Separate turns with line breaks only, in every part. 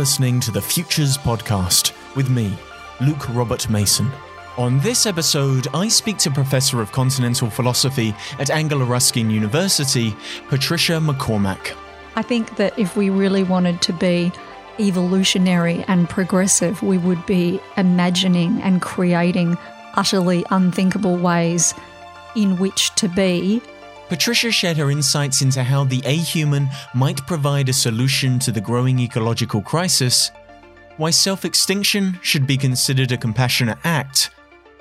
listening to the Futures Podcast with me, Luke Robert Mason. On this episode, I speak to Professor of Continental Philosophy at Anglia Ruskin University, Patricia MacCormack.
I think that if we really wanted to be evolutionary and progressive, we would be imagining and creating utterly unthinkable ways in which to be.
Patricia shared her insights into how the ahuman might provide a solution to the growing ecological crisis, why self extinction should be considered a compassionate act,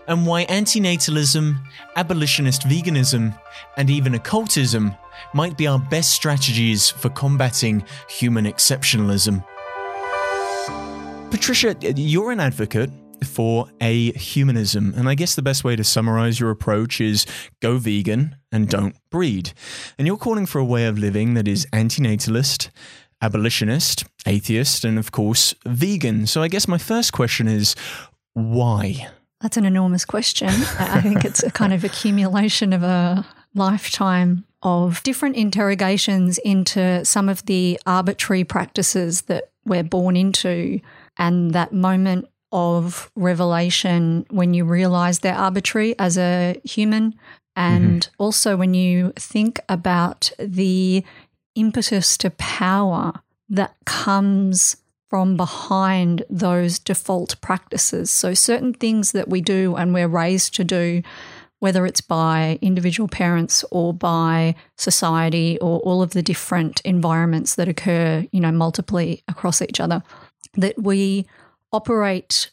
and why antinatalism, abolitionist veganism, and even occultism might be our best strategies for combating human exceptionalism. Patricia, you're an advocate for ahumanism, and I guess the best way to summarize your approach is go vegan and don't breed. And you're calling for a way of living that is antinatalist, abolitionist, atheist, and of course, vegan. So I guess my first question is why?
That's an enormous question. I think it's a kind of accumulation of a lifetime of different interrogations into some of the arbitrary practices that we're born into and that moment of revelation when you realize they're arbitrary as a human and mm-hmm. also when you think about the impetus to power that comes from behind those default practices. So, certain things that we do and we're raised to do, whether it's by individual parents or by society or all of the different environments that occur, you know, multiply across each other, that we operate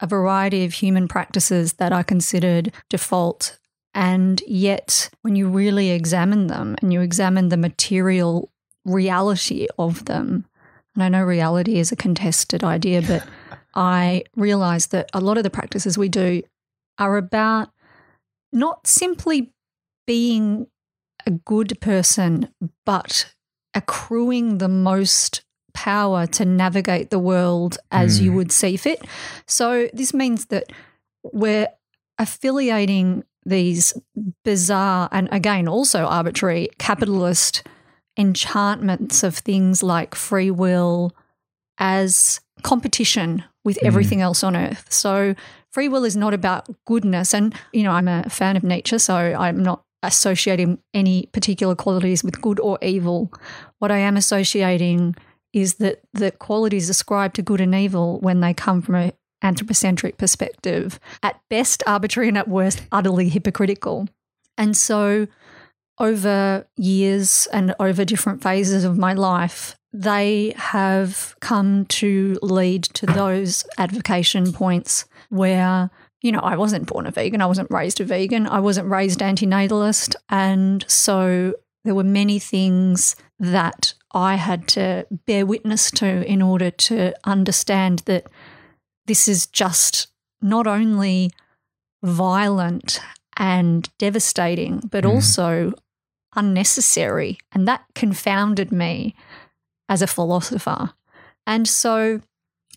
a variety of human practices that are considered default. And yet, when you really examine them and you examine the material reality of them, and I know reality is a contested idea, but I realize that a lot of the practices we do are about not simply being a good person, but accruing the most power to navigate the world as mm. you would see fit. So this means that we're affiliating these bizarre and again also arbitrary capitalist enchantments of things like free will as competition with mm. everything else on earth. So free will is not about goodness and you know I'm a fan of nature so I'm not associating any particular qualities with good or evil. What I am associating is that the qualities ascribed to good and evil when they come from an anthropocentric perspective, at best arbitrary and at worst utterly hypocritical. And so over years and over different phases of my life, they have come to lead to those advocation points where, you know, I wasn't born a vegan, I wasn't raised a vegan, I wasn't raised antinatalist. And so there were many things that I had to bear witness to in order to understand that this is just not only violent and devastating, but mm. also unnecessary. And that confounded me as a philosopher. And so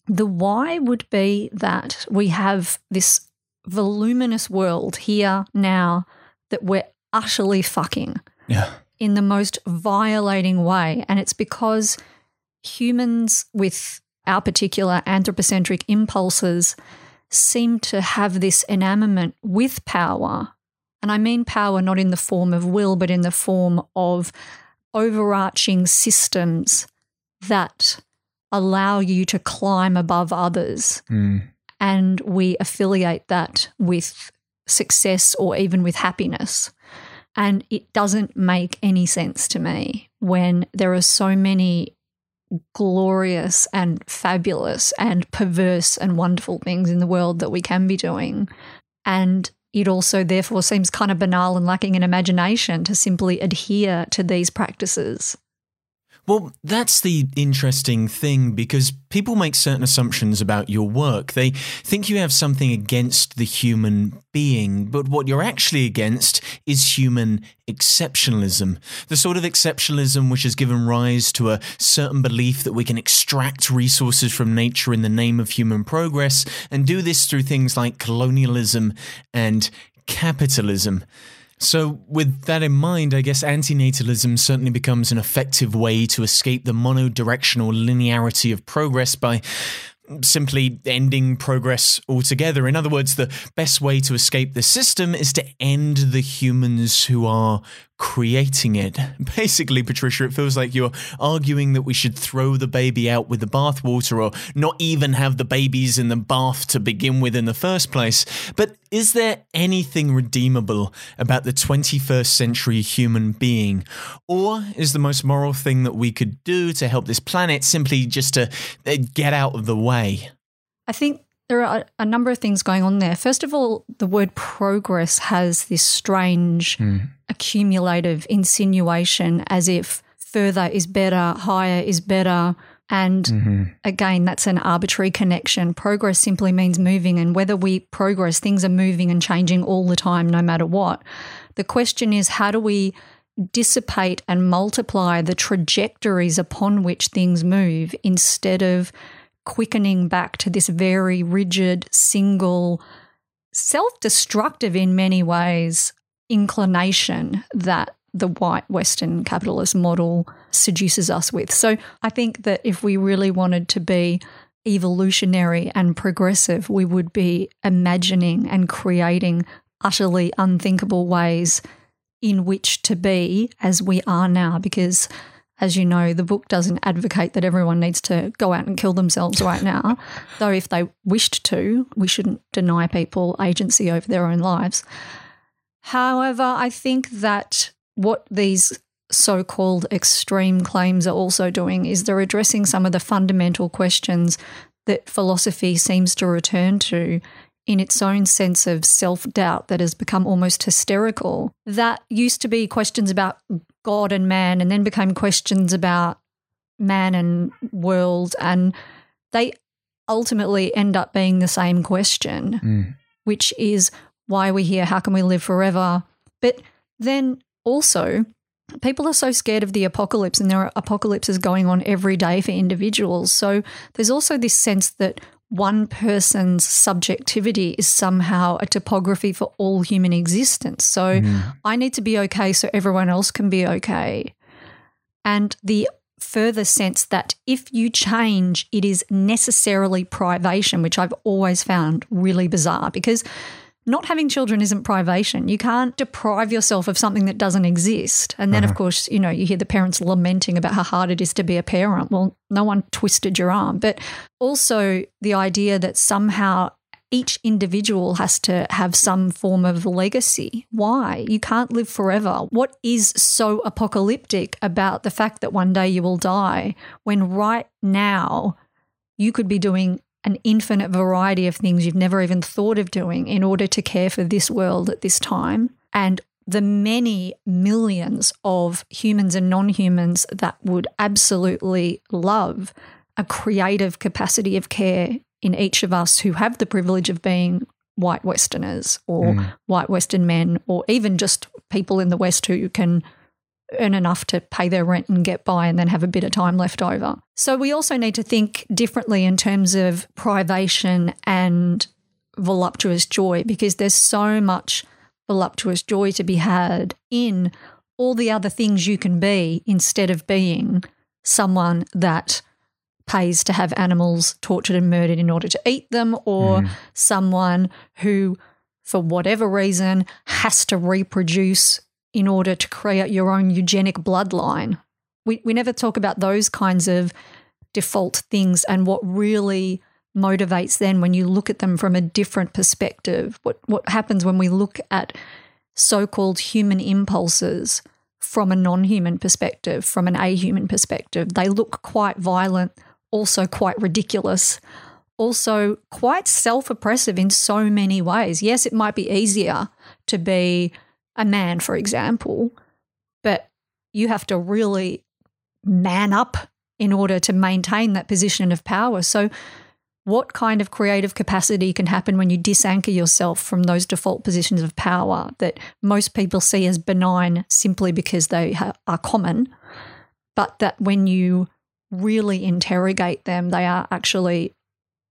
the why would be that we have this voluminous world here now that we're utterly fucking.
Yeah.
In the most violating way. And it's because humans with our particular anthropocentric impulses seem to have this enamorment with power and I mean power not in the form of will, but in the form of overarching systems that allow you to climb above others.
Mm.
And we affiliate that with success or even with happiness. And it doesn't make any sense to me when there are so many glorious and fabulous and perverse and wonderful things in the world that we can be doing. And it also therefore seems kind of banal and lacking in imagination to simply adhere to these practices.
Well, that's the interesting thing because people make certain assumptions about your work. They think you have something against the human being, but what you're actually against is human exceptionalism. The sort of exceptionalism which has given rise to a certain belief that we can extract resources from nature in the name of human progress and do this through things like colonialism and capitalism.
So, with that in mind, I guess antinatalism certainly becomes an effective way to escape the monodirectional linearity of progress by simply ending progress altogether. In other words, the best way to escape the system is to end the humans who are creating it. Basically, Patricia, it feels like you're arguing that we should throw the baby out with the bathwater or not even have the babies in the bath to begin with in the first place. But is there anything redeemable about the 21st century human being? Or is the most moral thing that we could do to help this planet simply just to uh, get out of the way?
I think there are a number of things going on there. First of all, the word progress has this strange mm. accumulative insinuation as if further is better, higher is better. And mm-hmm. again, that's an arbitrary connection. Progress simply means moving. And whether we progress, things are moving and changing all the time, no matter what. The question is, how do we dissipate and multiply the trajectories upon which things move instead of quickening back to this very rigid, single, self destructive in many ways inclination that the white Western capitalist model seduces us with. So I think that if we really wanted to be evolutionary and progressive, we would be imagining and creating utterly unthinkable ways in which to be as we are now because as you know, the book doesn't advocate that everyone needs to go out and kill themselves right now. Though, if they wished to, we shouldn't deny people agency over their own lives. However, I think that what these so called extreme claims are also doing is they're addressing some of the fundamental questions that philosophy seems to return to in its own sense of self doubt that has become almost hysterical. That used to be questions about God and man, and then became questions about man and world. And they ultimately end up being the same question, mm. which is why are we here? How can we live forever? But then also, people are so scared of the apocalypse, and there are apocalypses going on every day for individuals. So there's also this sense that one person's subjectivity is somehow a topography for all human existence. So mm. I need to be okay so everyone else can be okay. And the further sense that if you change, it is necessarily privation, which I've always found really bizarre because not having children isn't privation. You can't deprive yourself of something that doesn't exist. And then, uh-huh. of course, you know, you hear the parents lamenting about how hard it is to be a parent. Well, no one twisted your arm. But also the idea that somehow each individual has to have some form of legacy. Why? You can't live forever. What is so apocalyptic about the fact that one day you will die when right now you could be doing an infinite variety of things you've never even thought of doing in order to care for this world at this time. And the many millions of humans and non humans that would absolutely love a creative capacity of care in each of us who have the privilege of being white Westerners or mm. white Western men, or even just people in the West who can earn enough to pay their rent and get by and then have a bit of time left over. So we also need to think differently in terms of privation and voluptuous joy because there's so much voluptuous joy to be had in all the other things you can be instead of being someone that pays to have animals tortured and murdered in order to eat them or mm. someone who for whatever reason has to reproduce in order to create your own eugenic bloodline. We, we never talk about those kinds of default things and what really motivates then when you look at them from a different perspective. What, what happens when we look at so called human impulses from a non human perspective, from an ahuman perspective? They look quite violent, also quite ridiculous, also quite self oppressive in so many ways. Yes, it might be easier to be a man, for example, but you have to really man up in order to maintain that position of power. So, what kind of creative capacity can happen when you disanchor yourself from those default positions of power that most people see as benign simply because they ha- are common, but that when you really interrogate them, they are actually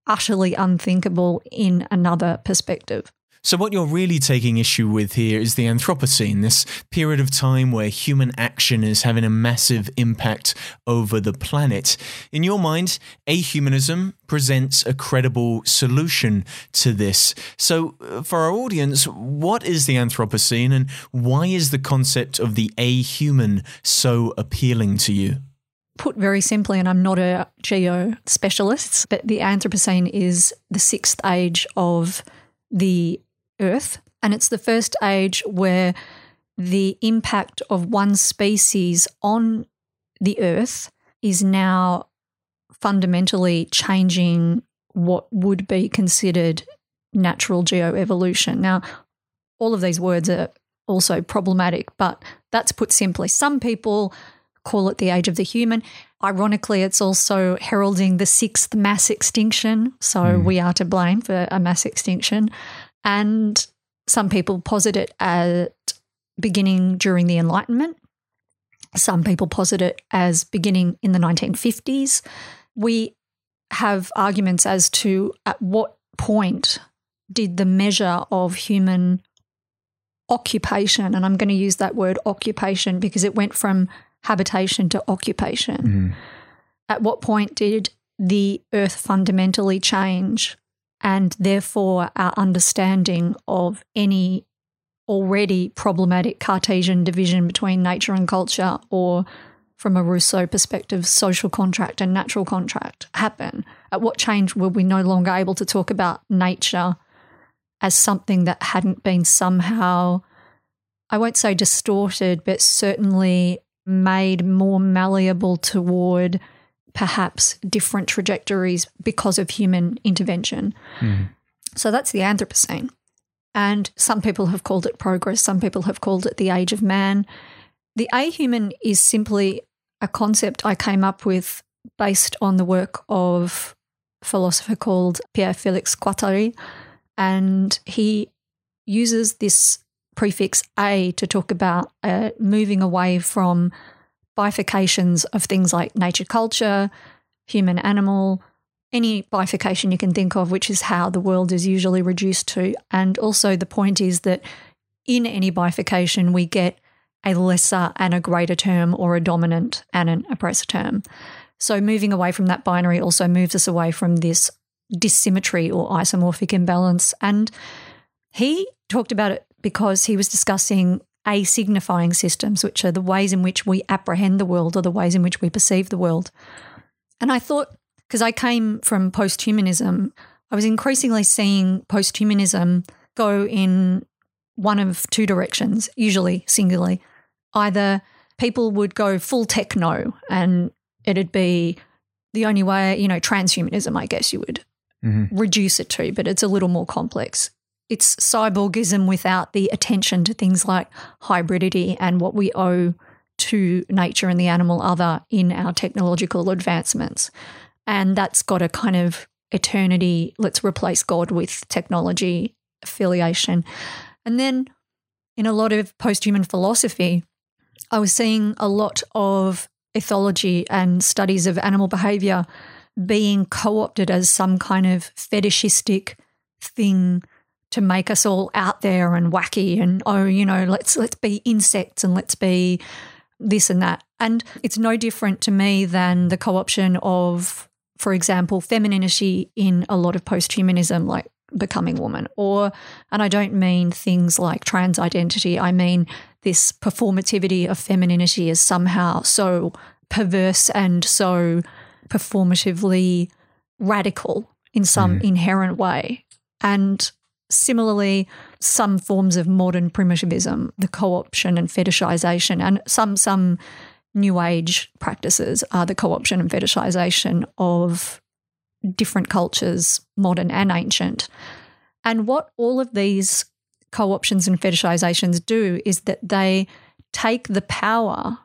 utterly unthinkable in another perspective?
So, what you're really taking issue with here is the Anthropocene, this period of time where human action is having a massive impact over the planet. In your mind, ahumanism presents a credible solution to this. So, uh, for our audience, what is the Anthropocene and why is the concept of the ahuman so appealing to you?
Put very simply, and I'm not a geo specialist, but the Anthropocene is the sixth age of the Earth. And it's the first age where the impact of one species on the Earth is now fundamentally changing what would be considered natural geoevolution. Now, all of these words are also problematic, but that's put simply. Some people call it the age of the human. Ironically, it's also heralding the sixth mass extinction. So mm. we are to blame for a mass extinction. And some people posit it as beginning during the Enlightenment. Some people posit it as beginning in the 1950s. We have arguments as to at what point did the measure of human occupation, and I'm going to use that word occupation because it went from habitation to occupation. Mm-hmm. At what point did the earth fundamentally change and therefore our understanding of any already problematic Cartesian division between nature and culture, or from a Rousseau perspective, social contract and natural contract happen? At what change were we no longer able to talk about nature as something that hadn't been somehow, I won't say distorted, but certainly made more malleable toward perhaps different trajectories because of human intervention. Mm. So that's the Anthropocene. And some people have called it progress, some people have called it the age of man. The ahuman is simply a concept I came up with based on the work of a philosopher called Pierre Felix Guattari. And he uses this prefix a to talk about uh, moving away from bifurcations of things like nature culture, human animal, any bifurcation you can think of, which is how the world is usually reduced to. And also, the point is that in any bifurcation, we get a lesser and a greater term or a dominant and an oppressor term. So, moving away from that binary also moves us away from this dissymmetry or isomorphic imbalance. And he talked about it because he was discussing a signifying systems, which are the ways in which we apprehend the world or the ways in which we perceive the world. And I thought, because I came from post humanism, I was increasingly seeing post humanism go in one of two directions, usually singularly. Either people would go full techno and it'd be the only way, you know, transhumanism, I guess you would mm-hmm. reduce it to, but it's a little more complex it's cyborgism without the attention to things like hybridity and what we owe to nature and the animal other in our technological advancements. And that's got a kind of eternity, let's replace God with technology affiliation. And then in a lot of post human philosophy, I was seeing a lot of ethology and studies of animal behavior being co opted as some kind of fetishistic thing to make us all out there and wacky and oh you know let's let's be insects and let's be this and that. And it's no different to me than the co-option of for example femininity in a lot of post-humanism like becoming woman? Or and I don't mean things like trans identity I mean this performativity of femininity is somehow so perverse and so performatively radical in some mm. inherent way. And Similarly, some forms of modern primitivism, the co-option and fetishization, and some some new age practices are the co-option and fetishization of different cultures, modern and ancient. And what all of these co-options and fetishizations do is that they take the power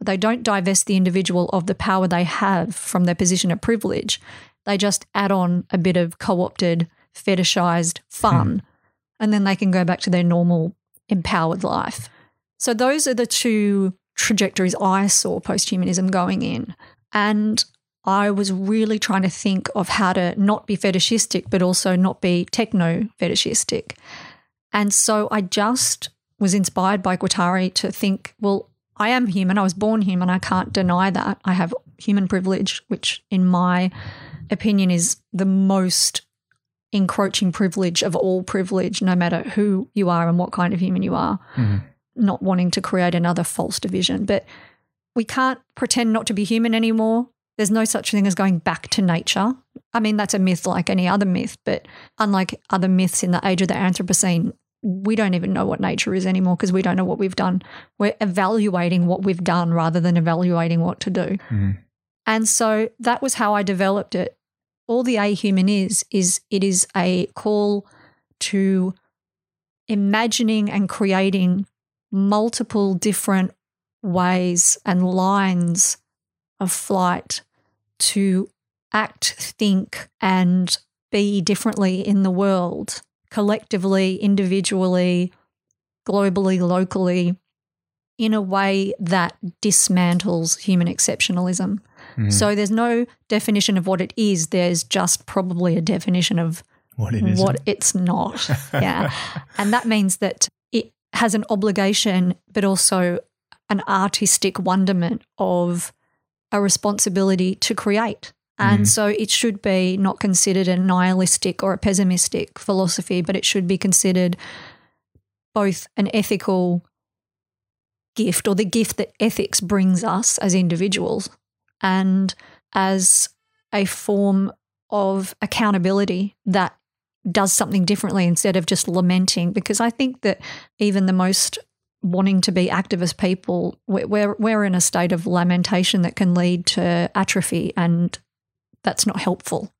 they don't divest the individual of the power they have from their position of privilege. They just add on a bit of co opted fetishized fun, hmm. and then they can go back to their normal empowered life. So those are the two trajectories I saw posthumanism going in. And I was really trying to think of how to not be fetishistic, but also not be techno fetishistic. And so I just was inspired by Guattari to think, well, I am human. I was born human. I can't deny that. I have human privilege, which, in my opinion, is the most encroaching privilege of all privilege, no matter who you are and what kind of human you are. Mm-hmm. Not wanting to create another false division. But we can't pretend not to be human anymore. There's no such thing as going back to nature. I mean, that's a myth like any other myth, but unlike other myths in the age of the Anthropocene, we don't even know what nature is anymore because we don't know what we've done. We're evaluating what we've done rather than evaluating what to do. Mm-hmm. And so that was how I developed it. All the ahuman is, is it is a call to imagining and creating multiple different ways and lines of flight to act, think, and be differently in the world, collectively, individually, globally, locally, in a way that dismantles human exceptionalism. Mm. So there's no definition of what it is, there's just probably a definition of
what it is.
What it's not. yeah. and that means that it has an obligation, but also an artistic wonderment of a responsibility to create. And mm. so it should be not considered a nihilistic or a pessimistic philosophy, but it should be considered both an ethical gift or the gift that ethics brings us as individuals and as a form of accountability that does something differently instead of just lamenting. Because I think that even the most wanting to be activist people, we're, we're in a state of lamentation that can lead to atrophy, and that's not helpful.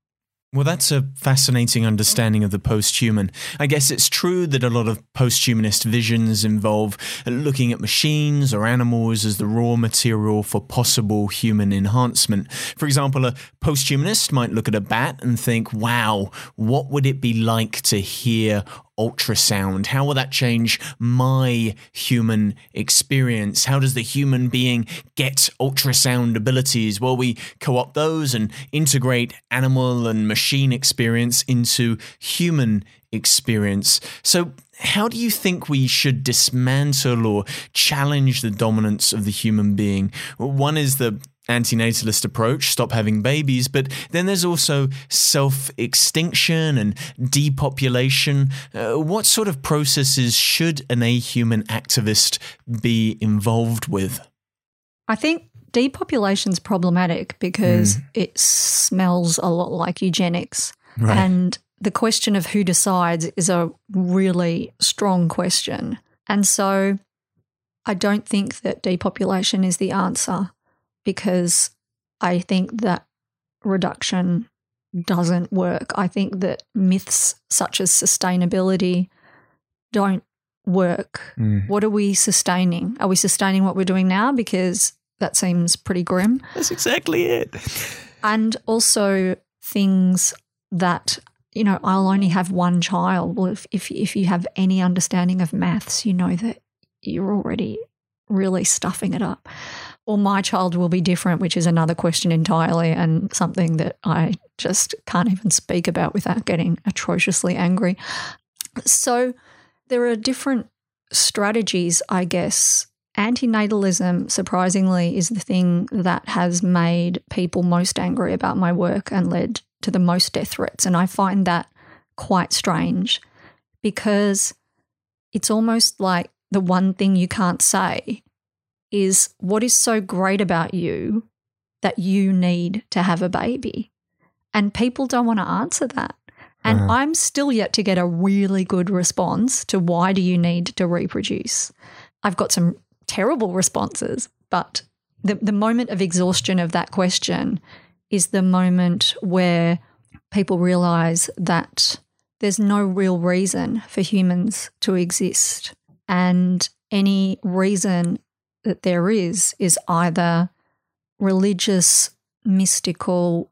Well, that's a fascinating understanding of the post human. I guess it's true that a lot of post humanist visions involve looking at machines or animals as the raw material for possible human enhancement. For example, a post humanist might look at a bat and think, wow, what would it be like to hear ultrasound? How will that change my human experience? How does the human being get ultrasound abilities? Will we co opt those and integrate animal and machine experience into human experience. So, how do you think we should dismantle or challenge the dominance of the human being? One is the antinatalist approach, stop having babies, but then there's also self extinction and depopulation. Uh, what sort of processes should an ahuman activist be involved with?
I think depopulation's problematic because mm. it smells a lot like eugenics. Right. And the question of who decides is a really strong question. And so I don't think that depopulation is the answer because I think that reduction doesn't work. I think that myths such as sustainability don't work. Mm. What are we sustaining? Are we sustaining what we're doing now? Because that seems pretty grim.
That's exactly it.
And also things that, you know, I'll only have one child. Well, if, if, if you have any understanding of maths, you know that you're already really stuffing it up or my child will be different, which is another question entirely and something that I just can't even speak about without getting atrociously angry. So there are different strategies, I guess. Antinatalism, surprisingly, is the thing that has made people most angry about my work and led to the most death threats. And I find that quite strange because it's almost like the one thing you can't say is what is so great about you that you need to have a baby? And people don't want to answer that. And uh-huh. I'm still yet to get a really good response to why do you need to reproduce? I've got some terrible responses, but the, the moment of exhaustion of that question is the moment where people realize that there's no real reason for humans to exist. And any reason that there is is either religious, mystical,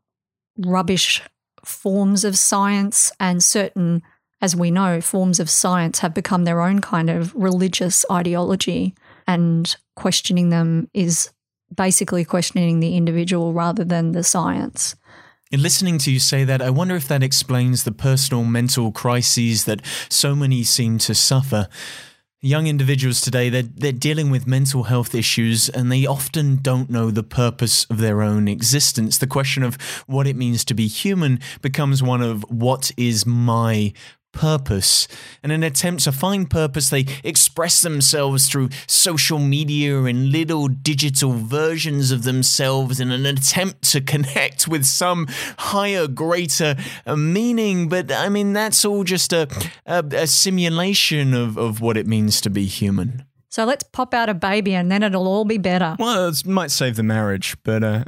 rubbish forms of science, and certain, as we know, forms of science have become their own kind of religious ideology, and questioning them is basically questioning the individual rather than the science.
In listening to you say that, I wonder if that explains the personal mental crises that so many seem to suffer. Young individuals today, they're, they're dealing with mental health issues and they often don't know the purpose of their own existence. The question of what it means to be human becomes one of what is my purpose. In an attempt to find purpose, they express themselves through social media and little digital versions of themselves in an attempt to connect with some higher, greater uh, meaning. But I mean, that's all just a, a, a simulation of, of what it means to be human.
So let's pop out a baby and then it'll all be better.
Well, it might save the marriage, but uh,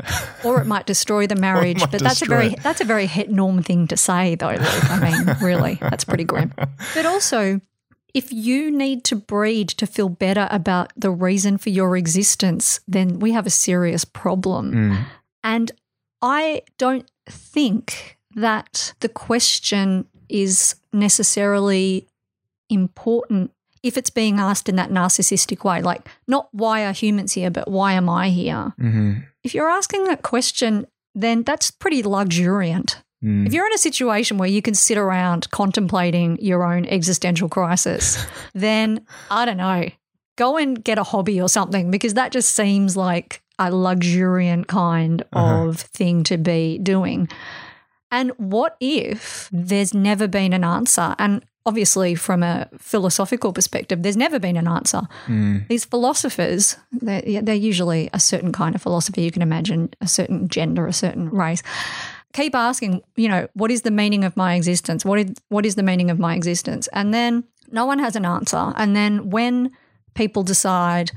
or it might destroy the marriage. but that's a very it. that's a very het norm thing to say, though. I mean, really, that's pretty grim. But also, if you need to breed to feel better about the reason for your existence, then we have a serious problem. Mm. And I don't think that the question is necessarily important if it's being asked in that narcissistic way, like not why are humans here, but why am I here? Mm-hmm. If you're asking that question, then that's pretty luxuriant. Mm. If you're in a situation where you can sit around contemplating your own existential crisis, then I don't know, go and get a hobby or something because that just seems like a luxuriant kind uh-huh. of thing to be doing. And what if there's never been an answer? And obviously, from a philosophical perspective, there's never been an answer. Mm. These philosophers, they're, they're usually a certain kind of philosophy. You can imagine a certain gender, a certain race. Keep asking, you know, what is the meaning of my existence? What is, what is the meaning of my existence? And then no one has an answer. And then when people decide,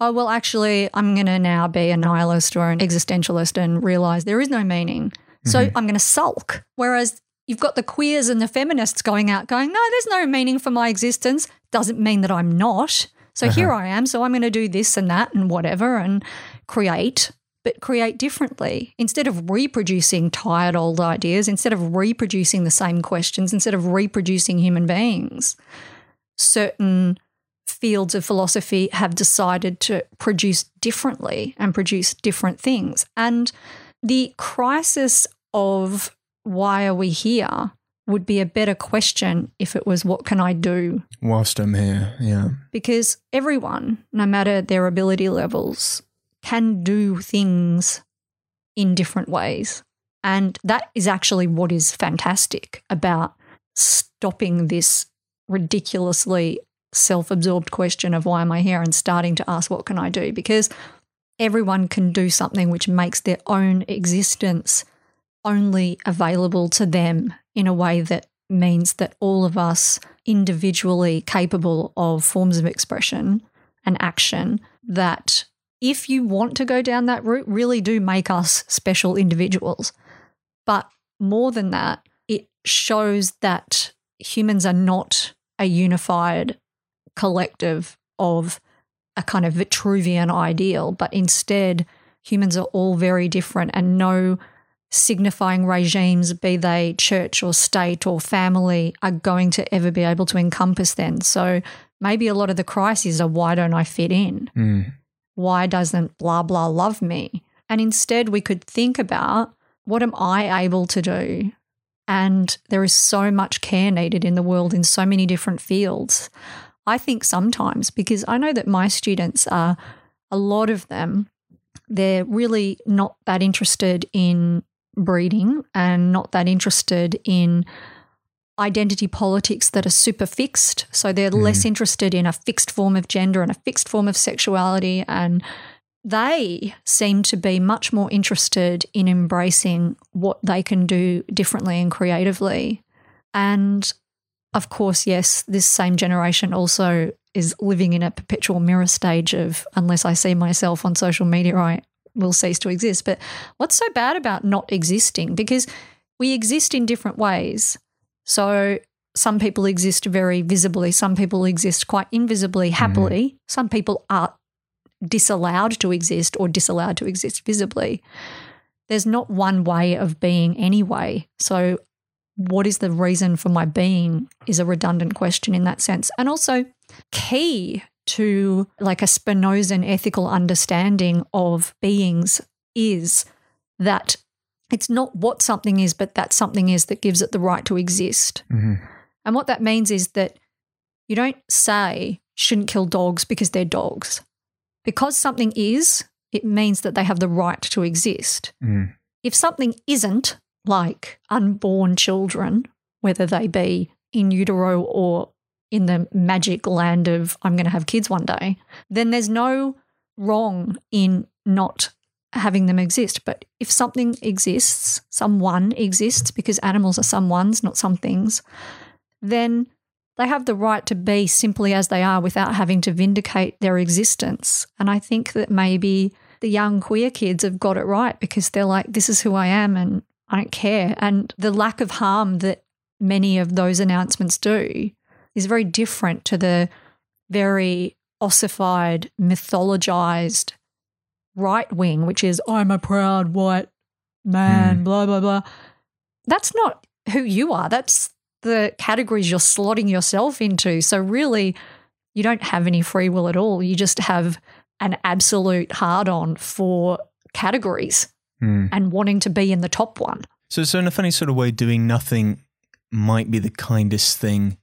oh, well, actually, I'm going to now be a nihilist or an existentialist and realize there is no meaning. So mm-hmm. I'm going to sulk. Whereas You've got the queers and the feminists going out going, no, there's no meaning for my existence. Doesn't mean that I'm not. So uh-huh. here I am. So I'm going to do this and that and whatever and create, but create differently. Instead of reproducing tired old ideas, instead of reproducing the same questions, instead of reproducing human beings, certain fields of philosophy have decided to produce differently and produce different things. And the crisis of why are we here would be a better question if it was what can I do
whilst I'm here? Yeah.
Because everyone, no matter their ability levels, can do things in different ways. And that is actually what is fantastic about stopping this ridiculously self absorbed question of why am I here and starting to ask what can I do? Because everyone can do something which makes their own existence only available to them in a way that means that all of us individually capable of forms of expression and action that if you want to go down that route really do make us special individuals. But more than that it shows that humans are not a unified collective of a kind of vitruvian ideal but instead humans are all very different and no signifying regimes, be they church or state or family, are going to ever be able to encompass then. So maybe a lot of the crises are why don't I fit in? Mm. Why doesn't blah, blah love me? And instead, we could think about what am I able to do? And there is so much care needed in the world in so many different fields. I think sometimes, because I know that my students are, a lot of them, they're really not that interested in breeding and not that interested in identity politics that are super fixed. So they're mm. less interested in a fixed form of gender and a fixed form of sexuality. And they seem to be much more interested in embracing what they can do differently and creatively. And of course, yes, this same generation also is living in a perpetual mirror stage of unless I see myself on social media, I will cease to exist. But what's so bad about not existing? Because we exist in different ways. So some people exist very visibly, some people exist quite invisibly, mm-hmm. happily. Mm-hmm. Some people are disallowed to exist or disallowed to exist visibly. There's not one way of being anyway. So, what is the reason for my being is a redundant question in that sense. And also, key to like a Spinozan ethical understanding of beings is that It's not what something is, but that something is that gives it the right to exist.
Mhm.
And what that means is that you don't say shouldn't kill dogs because they're dogs. Because something is, it means that they have the right to exist.
Mm.
If something isn't, like unborn children, whether they be in utero or in the magic land of I'm going to have kids one day, then there's no wrong in not having them exist. But if something exists, someone exists, because animals are some ones, not some things, then they have the right to be simply as they are without having to vindicate their existence. And I think that maybe the young queer kids have got it right because they're like, this is who I am and I don't care. And the lack of harm that many of those announcements do is very different to the very ossified, mythologized right wing, which is, I'm a proud white man,
Hmm.
blah, blah, blah. That's not who you are. That's the categories you're slotting yourself into. So, really, you don't have any free will at all. You just have an absolute hard on for categories
Mm.
and wanting to be in the top one.
So, so in a funny sort of way, doing nothing might be the kindest thing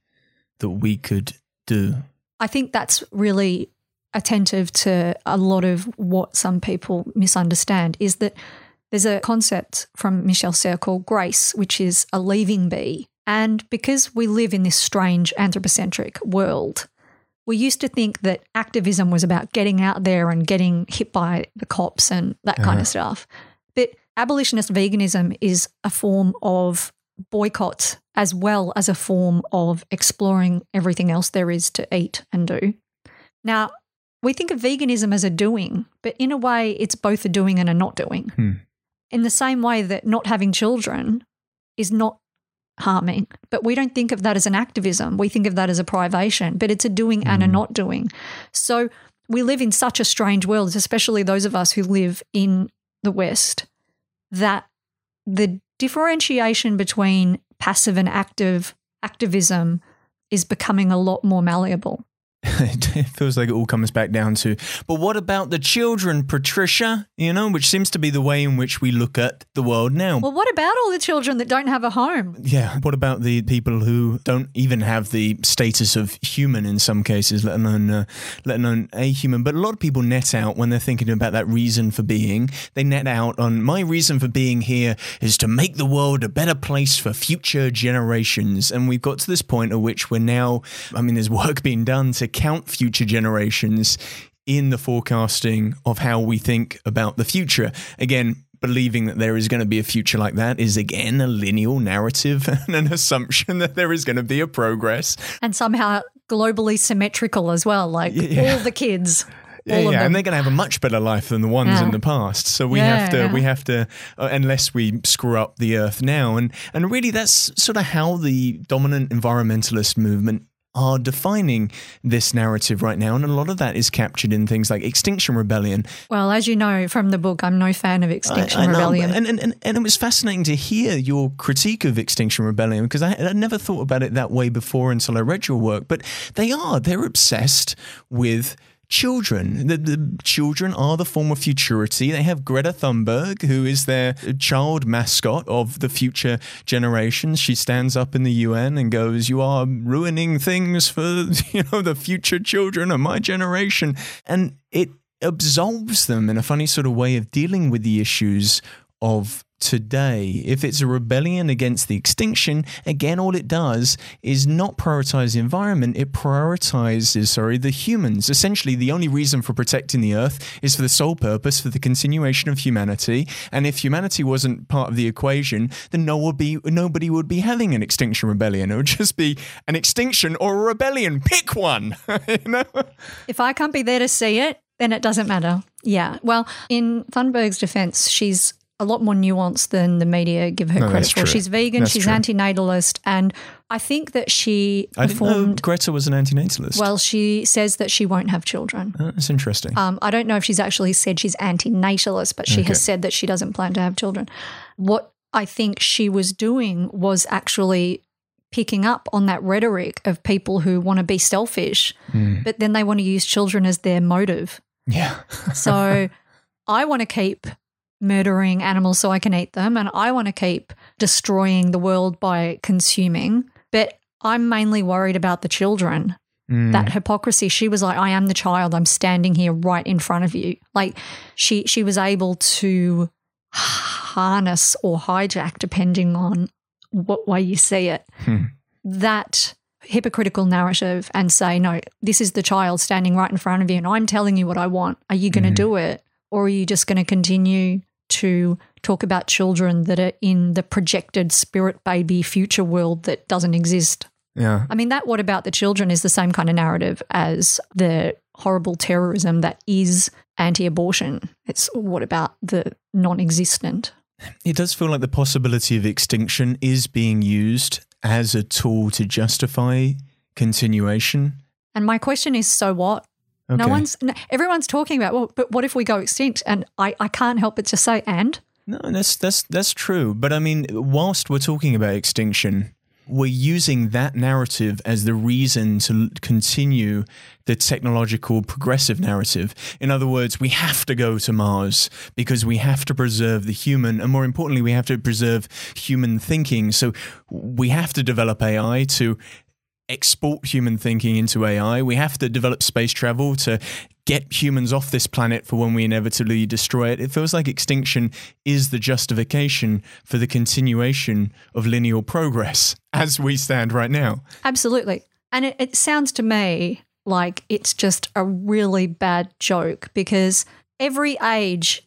that we could do.
I think that's really attentive to a lot of what some people misunderstand is that there's a concept from Michel Serres called grace, which is a leaving bee. And because we live in this strange anthropocentric world, we used to think that activism was about getting out there and getting hit by the cops and that kind
Uh-huh.
of stuff. Abolitionist veganism is a form of boycott as well as a form of exploring everything else there is to eat and do. Now, we think of veganism as a doing, but in a way, it's both a doing and a not doing.
Hmm.
In the same way that not having children is not harming, but we don't think of that as an activism. We think of that as a privation, but it's a doing and a
Mm.
not doing. So we live in such a strange world, especially those of us who live in the West, that the differentiation between passive and active activism is becoming a lot more malleable.
it feels like it all comes back down to, but what about the children, Patricia? You know, which seems to be the way in which we look at the world now.
Well, what about all the children that don't have a home?
Yeah. What about the people who don't even have the status of human in some cases, let alone uh, let alone a human? But a lot of people net out when they're thinking about that reason for being. They net out on my reason for being here is to make the world a better place for future generations. And we've got to this point at which we're now. I mean, there's work being done to count future generations in the forecasting of how we think about the future. Again, believing that there is going to be a future like that is again a lineal narrative and an assumption that there is going to be a progress.
And somehow globally symmetrical as well, like
Yeah.
all the kids.
Yeah, yeah, and they're going to have a much better life than the ones
Yeah.
in the past. So we have to, we have to, uh, unless we screw up the earth now, and and really that's sort of how the dominant environmentalist movement are defining this narrative right now, and a lot of that is captured in things like Extinction Rebellion,
Well, as you know from the book, I'm no fan of Extinction
I- I know,
Rebellion.
and, and, and, and it was fascinating to hear your critique of Extinction Rebellion because I had never thought about it that way before until I read your work. But they are, they're obsessed with children. The, the children are the form of futurity. They have Greta Thunberg, who is their child mascot of the future generations. She stands up in the UN and goes, "You are ruining things for you know the future children of my generation," and it absolves them in a funny sort of way of dealing with the issues of today. If it's a rebellion against the extinction, again, all it does is not prioritize the environment, it prioritizes, sorry, the humans. Essentially, the only reason for protecting the earth is for the sole purpose for the continuation of humanity. And if humanity wasn't part of the equation, then no would be nobody would be having an extinction rebellion. It would just be an extinction or a rebellion. Pick one. you know?
if I can't be there to see it, then it doesn't matter. Yeah. Well, in Thunberg's defense, she's a lot more nuanced than the media give her
No,
credit for.
true.
She's vegan,
That's
she's
true.
antinatalist, and I think that she
I didn't know
performed
Greta was an antinatalist.
well. She says that she won't have children.
Uh, that's interesting.
Um, I don't know if she's actually said she's antinatalist, but she has said that she doesn't plan to have children. What I think she was doing was actually picking up on that rhetoric of people who want to be selfish, but then they want to use children as their motive.
yeah.
So I want to keep murdering animals so I can eat them, and I want to keep destroying the world by consuming. But I'm mainly worried about the children.
Mm.
That hypocrisy. She was like, I am the child. I'm standing here right in front of you. Like she she was able to harness or hijack, depending on what way you see it,
Hmm.
that hypocritical narrative and say, no, this is the child standing right in front of you and I'm telling you what I want. Are you going to
Mhm.
do it? Or are you just going to continue to talk about children that are in the projected spirit baby future world that doesn't exist?
Yeah.
I mean, that what about the children is the same kind of narrative as the horrible terrorism that is anti abortion. It's what about the non existent?
It does feel like the possibility of extinction is being used as a tool to justify continuation.
And my question is so what? No one's, no, everyone's talking about, well, but what if we go extinct? And I, I can't help but to say, and?
No, that's that's that's true. But I mean, whilst we're talking about extinction, we're using that narrative as the reason to continue the technological progressive narrative. In other words, we have to go to Mars because we have to preserve the human, and more importantly, we have to preserve human thinking. So we have to develop AI to export human thinking into AI. We have to develop space travel to get humans off this planet for when we inevitably destroy it. It feels like extinction is the justification for the continuation of lineal progress as we stand right now.
Absolutely. And it, it sounds to me like it's just a really bad joke because every age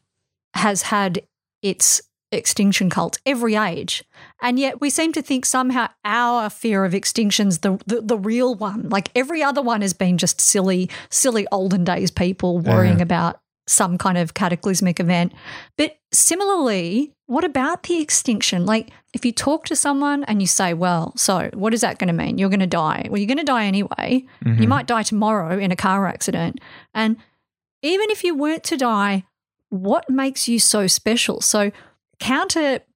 has had its extinction cult, every age. And yet we seem to think somehow our fear of extinction's the, the, the real one. Like every other one has been just silly, silly olden days people worrying about some kind of cataclysmic event. But similarly, what about the extinction? Like, if you talk to someone and you say, Well, so what is that going to mean? You're going to die. Well, you're going to die anyway. You mm-hmm. might die tomorrow in a car accident. And even if you weren't to die, what makes you so special? So,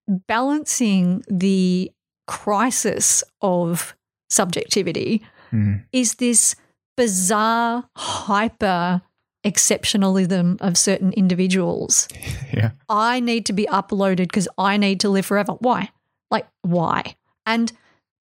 counterbalancing the crisis of subjectivity
Mm.
is this bizarre, hyper exceptionalism of certain individuals.
Yeah.
I need to be uploaded because I need to live forever. Why? Like, why? And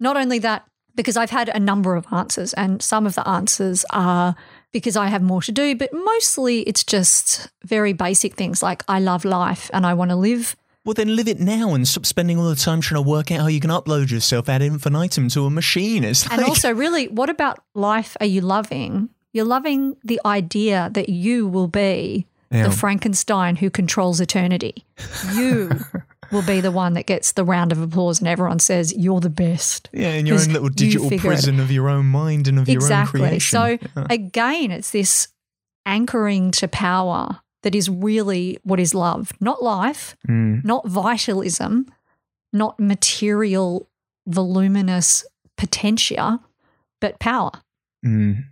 not only that, because I've had a number of answers, and some of the answers are because I have more to do, but mostly it's just very basic things like I love life and I want to live.
Well, then live it now and stop spending all the time trying to work out how you can upload yourself ad infinitum to a machine. It's like,
And also, really, what about life are you loving? You're loving the idea that you will be
Yeah.
the Frankenstein who controls eternity. You will be the one that gets the round of applause and everyone says, You're the best.
yeah, in your own little digital
it-
prison of your own mind and of
exactly.
your own creation.
So,
Yeah.
again, it's this anchoring to power that is really what is love, not life,
Mm.
not vitalism, not material, voluminous potentia, but power.
Mm.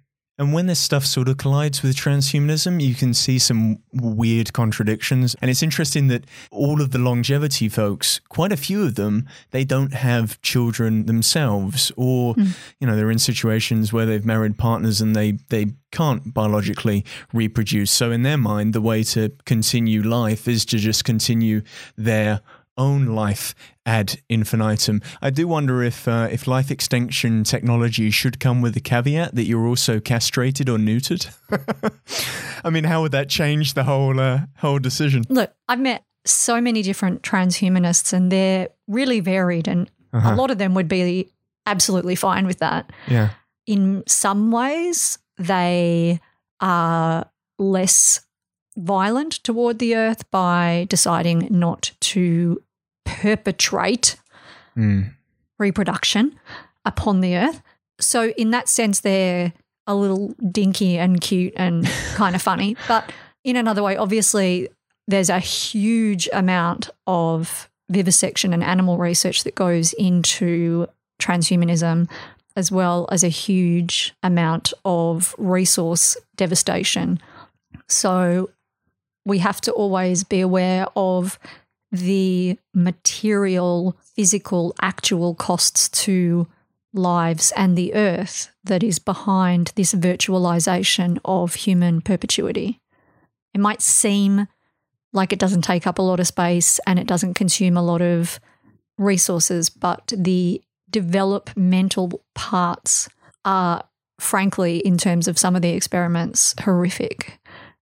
And when this stuff sort of collides with transhumanism, you can see some weird contradictions. And it's interesting that all of the longevity folks, quite a few of them, they don't have children themselves, or hmm. you know, they're in situations where they've married partners and they they can't biologically reproduce. So in their mind, the way to continue life is to just continue their own life ad infinitum. I do wonder if uh, if life extension technology should come with the caveat that you're also castrated or neutered. I mean, how would that change the whole uh, whole decision?
Look, I've met so many different transhumanists and they're really varied, and
Uh-huh.
a lot of them would be absolutely fine with that.
Yeah.
In some ways, they are less violent toward the earth by deciding not to perpetrate
Mm.
reproduction upon the earth. So, in that sense, they're a little dinky and cute and kind of funny. But in another way, obviously, there's a huge amount of vivisection and animal research that goes into transhumanism, as well as a huge amount of resource devastation. So, we have to always be aware of the material, physical, actual costs to lives and the earth that is behind this virtualization of human perpetuity. It might seem like it doesn't take up a lot of space and it doesn't consume a lot of resources, but the developmental parts are, frankly, in terms of some of the experiments, horrific.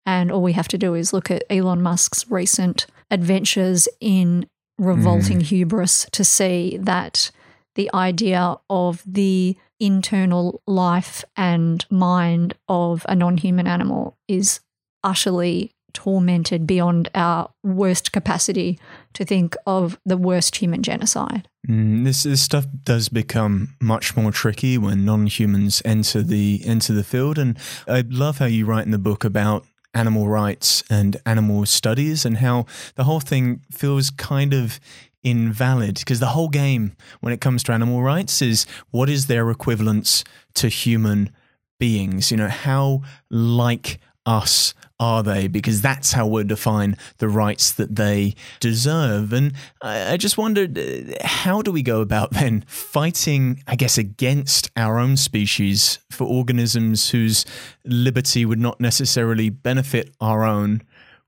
And all we have to do is look at Elon Musk's recent adventures in revolting mm. hubris to see that the idea of the internal life and mind of a non human animal is utterly tormented beyond our worst capacity to think of the worst human genocide.
Mm, this this stuff does become much more tricky when non-humans enter the enter the field, and I love how you write in the book about animal rights and animal studies and how the whole thing feels kind of invalid. Because the whole game when it comes to animal rights is what is their equivalence to human beings? You know how like us are they? Because that's how we'll define the rights that they deserve. And I, I just wondered uh, how do we go about then fighting, I guess, against our own species for organisms whose liberty would not necessarily benefit our own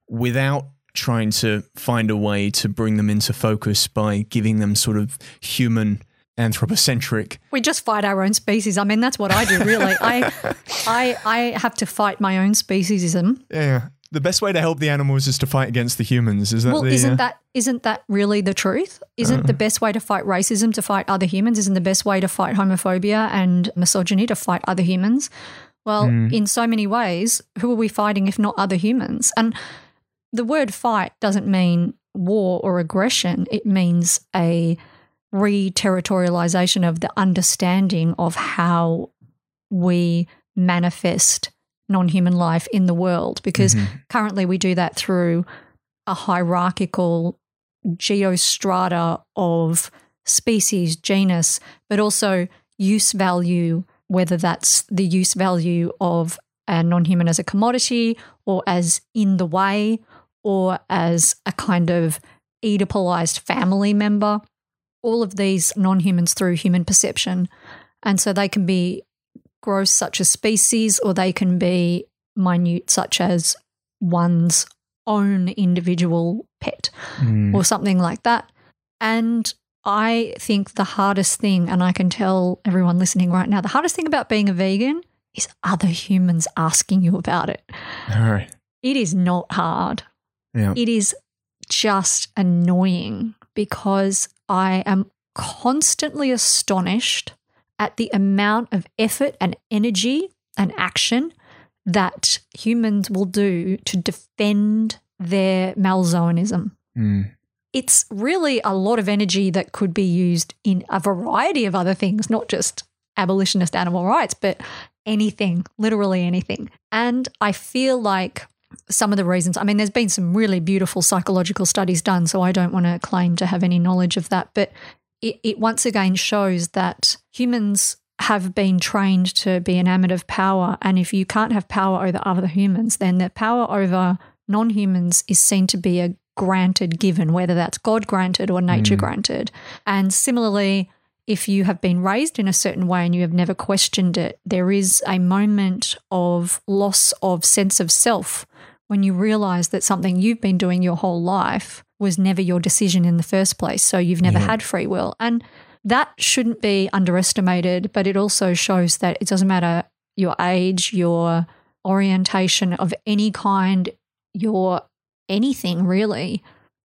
without trying to find a way to bring them into focus by giving them sort of human anthropocentric.
We just fight our own species. I mean, that's what I do, really. I, I, I have to fight my own speciesism.
Yeah. The best way to help the animals is to fight against the humans. Is that
well?
The,
isn't uh, that isn't that really the truth? Isn't uh, the best way to fight racism to fight other humans? Isn't the best way to fight homophobia and misogyny to fight other humans? Well, mm. in so many ways, who are we fighting if not other humans? And the word fight doesn't mean war or aggression. It means a re-territorialization of the understanding of how we manifest non-human life in the world because mm-hmm. currently we do that through a hierarchical geostrata of species genus but also use value whether that's the use value of a non-human as a commodity or as in the way or as a kind of oedipalized family member all of these non humans through human perception. And so they can be gross, such as species, or they can be minute, such as one's own individual pet mm. or something like that. And I think the hardest thing, and I can tell everyone listening right now, the hardest thing about being a vegan is other humans asking you about it.
All right.
It is not hard.
Yeah.
It is just annoying because I am constantly astonished at the amount of effort and energy and action that humans will do to defend their malzoanism.
Mm.
It's really a lot of energy that could be used in a variety of other things, not just abolitionist animal rights, but anything, literally anything. And I feel like some of the reasons. I mean, there's been some really beautiful psychological studies done, so I don't want to claim to have any knowledge of that. But it, it once again shows that humans have been trained to be enamored of power. And if you can't have power over other humans, then the power over non humans is seen to be a granted given, whether that's God granted or nature mm. granted. And similarly, if you have been raised in a certain way and you have never questioned it, there is a moment of loss of sense of self when you realize that something you've been doing your whole life was never your decision in the first place. So you've never yeah. had free will. And that shouldn't be underestimated, but it also shows that it doesn't matter your age, your orientation of any kind, your anything really.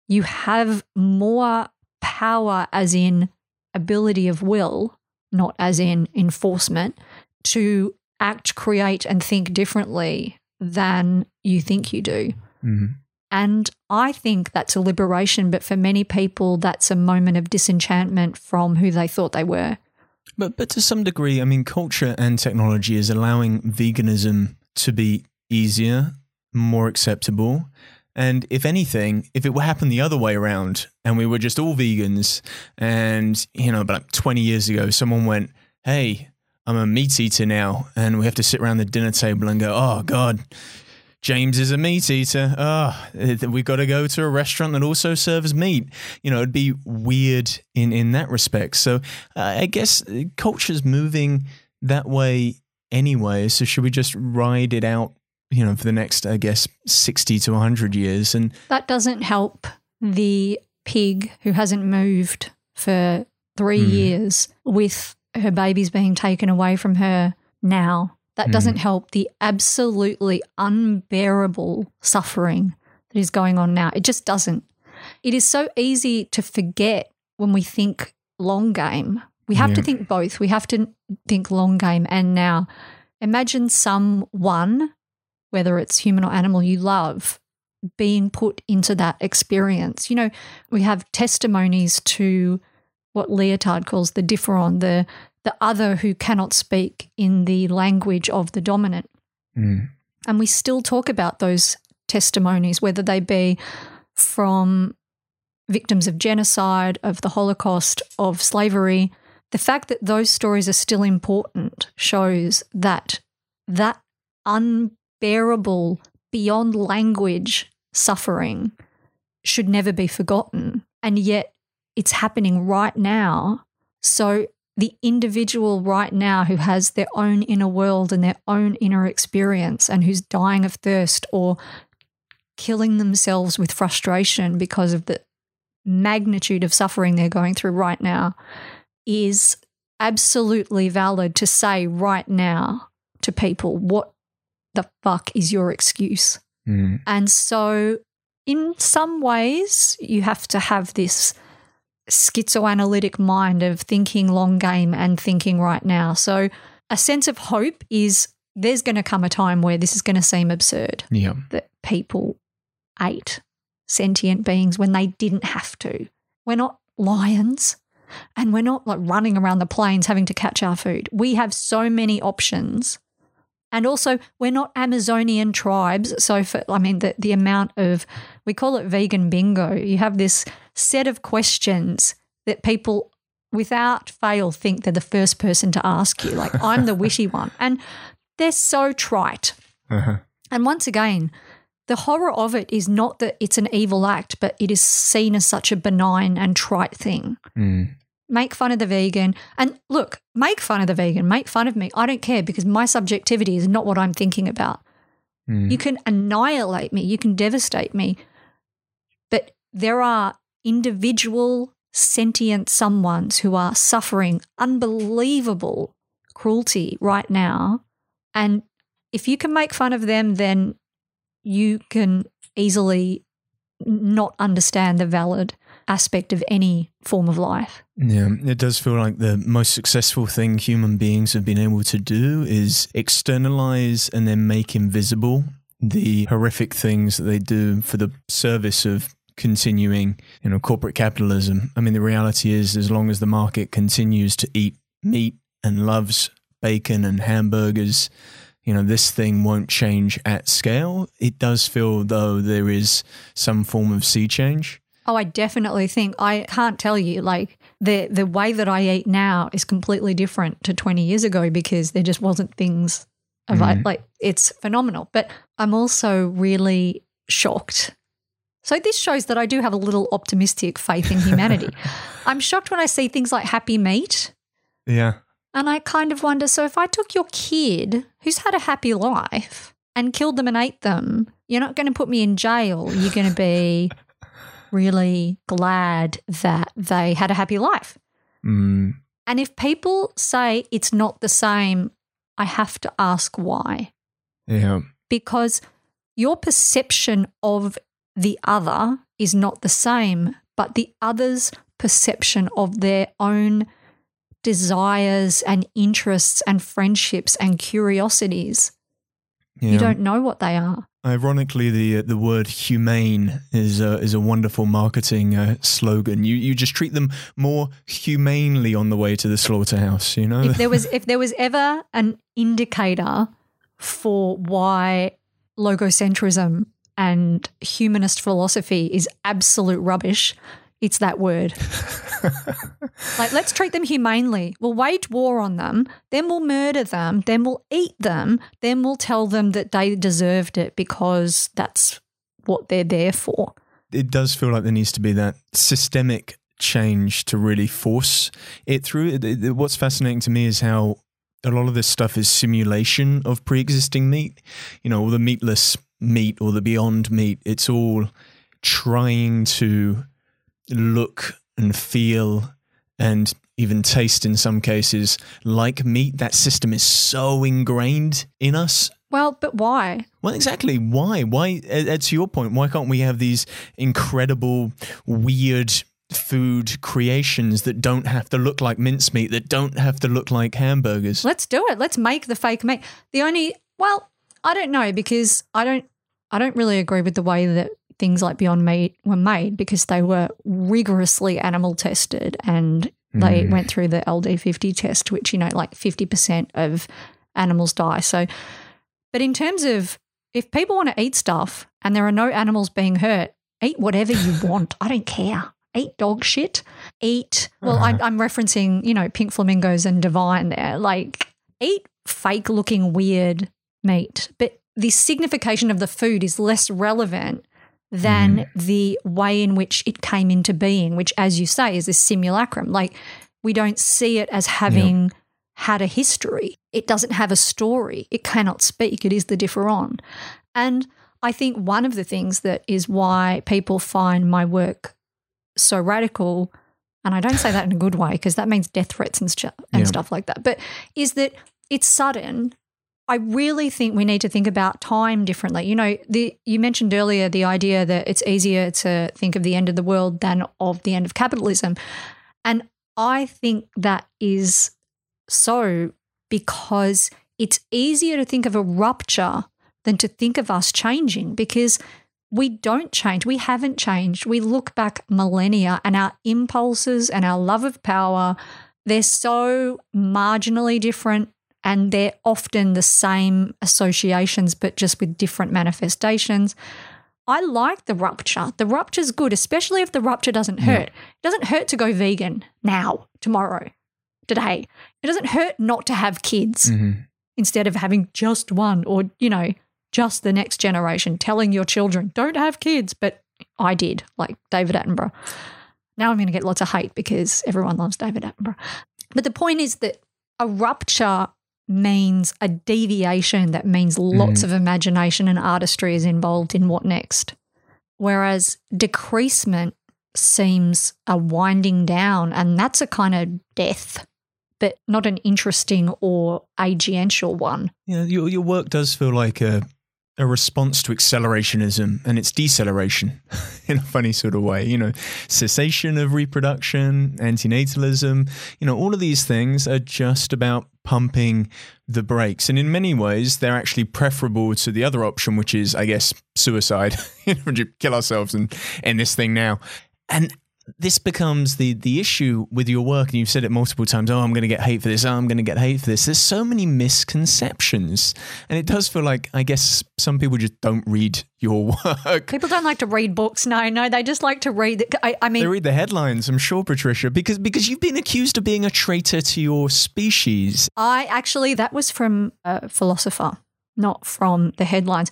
You have more power, as in ability of will, not as in enforcement, to act, create, and think differently than you think you do.
Mm-hmm.
And I think that's a liberation, but for many people, that's a moment of disenchantment from who they thought they were.
But, but to some degree, I mean, culture and technology is allowing veganism to be easier, more acceptable. And if anything, if it were happen the other way around and we were just all vegans and, you know, about 20 years ago, someone went, hey, I'm a meat eater now, and we have to sit around the dinner table and go, oh God, James is a meat eater. Oh, we've got to go to a restaurant that also serves meat. You know, it'd be weird in, in that respect. So uh, I guess culture's moving that way anyway. So should we just ride it out you know, for the next, I guess, 60 to 100 years. And
that doesn't help the pig who hasn't moved for three mm. years with her babies being taken away from her now. That mm. doesn't help the absolutely unbearable suffering that is going on now. It just doesn't. It is so easy to forget when we think long game. We have yeah. to think both. We have to think long game and now. Imagine someone, whether it's human or animal, you love, being put into that experience. You know, we have testimonies to what Lyotard calls the differend, the the other who cannot speak in the language of the dominant. Mm. And we still talk about those testimonies, whether they be from victims of genocide, of the Holocaust, of slavery. The fact that those stories are still important shows that that unbearable, beyond language suffering should never be forgotten. And yet it's happening right now. So the individual right now who has their own inner world and their own inner experience and who's dying of thirst or killing themselves with frustration because of the magnitude of suffering they're going through right now is absolutely valid to say right now to people what the fuck is your excuse? Mm. And so, in some ways, you have to have this schizoanalytic mind of thinking long game and thinking right now. So, a sense of hope is there's going to come a time where this is going to seem absurd.
Yeah.
That people ate sentient beings when they didn't have to. We're not lions and we're not like running around the plains having to catch our food. We have so many options. And also, we're not Amazonian tribes. So, for, I mean, the, the amount of, we call it vegan bingo. You have this set of questions that people without fail think they're the first person to ask you. Like, I'm the witty one. And they're so trite. Uh-huh. And once again, the horror of it is not that it's an evil act, but it is seen as such a benign and trite thing. Mm. Make fun of the vegan. And look, make fun of the vegan, make fun of me. I don't care because my subjectivity is not what I'm thinking about. Mm. You can annihilate me, you can devastate me. But there are individual sentient someones who are suffering unbelievable cruelty right now. And if you can make fun of them, then you can easily not understand the valid aspect of any form of life.
Yeah, it does feel like the most successful thing human beings have been able to do is externalize and then make invisible the horrific things that they do for the service of continuing, you know, corporate capitalism. I mean, the reality is as long as the market continues to eat meat and loves bacon and hamburgers, you know, this thing won't change at scale. It does feel though there is some form of sea change.
Oh, I definitely think I can't tell you like the the way that I eat now is completely different to 20 years ago because there just wasn't things of mm. like it's phenomenal. But I'm also really shocked. So this shows that I do have a little optimistic faith in humanity. I'm shocked when I see things like happy meat.
Yeah.
And I kind of wonder so if I took your kid who's had a happy life and killed them and ate them, you're not going to put me in jail. You're going to be really glad that they had a happy life. Mm. And if people say it's not the same, I have to ask why.
Yeah.
Because your perception of the other is not the same, but the other's perception of their own desires and interests and friendships and curiosities. Yeah. You don't know what they are.
Ironically, the uh, the word humane is a, is a wonderful marketing uh, slogan. You you just treat them more humanely on the way to the slaughterhouse. You know,
if there was if there was ever an indicator for why logocentrism and humanist philosophy is absolute rubbish, it's that word. like, let's treat them humanely. We'll wage war on them, then we'll murder them, then we'll eat them, then we'll tell them that they deserved it because that's what they're there for.
It does feel like there needs to be that systemic change to really force it through. What's fascinating to me is how a lot of this stuff is simulation of pre-existing meat. You know, all the meatless meat or the beyond meat. It's all trying to look and feel and even taste in some cases like meat. That system is so ingrained in us.
Well, but why?
Well, exactly. Why? Why? To your point, why can't we have these incredible, weird food creations that don't have to look like mincemeat, that don't have to look like hamburgers?
Let's do it. Let's make the fake meat. The only, well, I don't know because I don't, I don't really agree with the way that things like Beyond Meat were made because they were rigorously animal tested and they mm. went through the LD50 test, which, you know, like 50% of animals die. So, but in terms of if people want to eat stuff and there are no animals being hurt, eat whatever you want. I don't care. Eat dog shit. Eat, well, uh-huh. I'm, I'm referencing, you know, pink flamingos and divine there. Like, eat fake looking weird meat. But the signification of the food is less relevant than mm. the way in which it came into being, which, as you say, is this simulacrum. Like, we don't see it as having yep. had a history. It doesn't have a story. It cannot speak. It is the differend. And I think one of the things that is why people find my work so radical, and I don't say that in a good way because that means death threats and, and yep. stuff like that, but is that it's sudden I really think we need to think about time differently. You know, the you mentioned earlier the idea that it's easier to think of the end of the world than of the end of capitalism. And I think that is so because it's easier to think of a rupture than to think of us changing because we don't change. We haven't changed. We look back millennia and our impulses and our love of power, they're so marginally different and they're often the same associations, but just with different manifestations. I like the rupture. The rupture's good, especially if the rupture doesn't hurt. Yeah. It doesn't hurt to go vegan now, tomorrow, today. It doesn't hurt not to have kids mm-hmm. instead of having just one or, you know, just the next generation, telling your children, don't have kids. But I did, like David Attenborough. Now I'm going to get lots of hate because everyone loves David Attenborough. But the point is that a rupture means a deviation that means lots mm. of imagination and artistry is involved in what next. Whereas decreasement seems a winding down, and that's a kind of death, but not an interesting or agential one.
Yeah, your, your work does feel like a a response to accelerationism and its deceleration in a funny sort of way. You know, cessation of reproduction, antinatalism, you know, all of these things are just about pumping the brakes. And in many ways, they're actually preferable to the other option, which is, I guess, suicide. kill ourselves and end this thing now. And this becomes the the issue with your work, and you've said it multiple times. Oh, I'm going to get hate for this. Oh, I'm going to get hate for this. There's so many misconceptions, and it does feel like I guess some people just don't read your work.
People don't like to read books. No, no, they just like to read. I, I mean,
they read the headlines. I'm sure, Patricia, because because you've been accused of being a traitor to your species.
I actually that was from a philosopher, not from the headlines.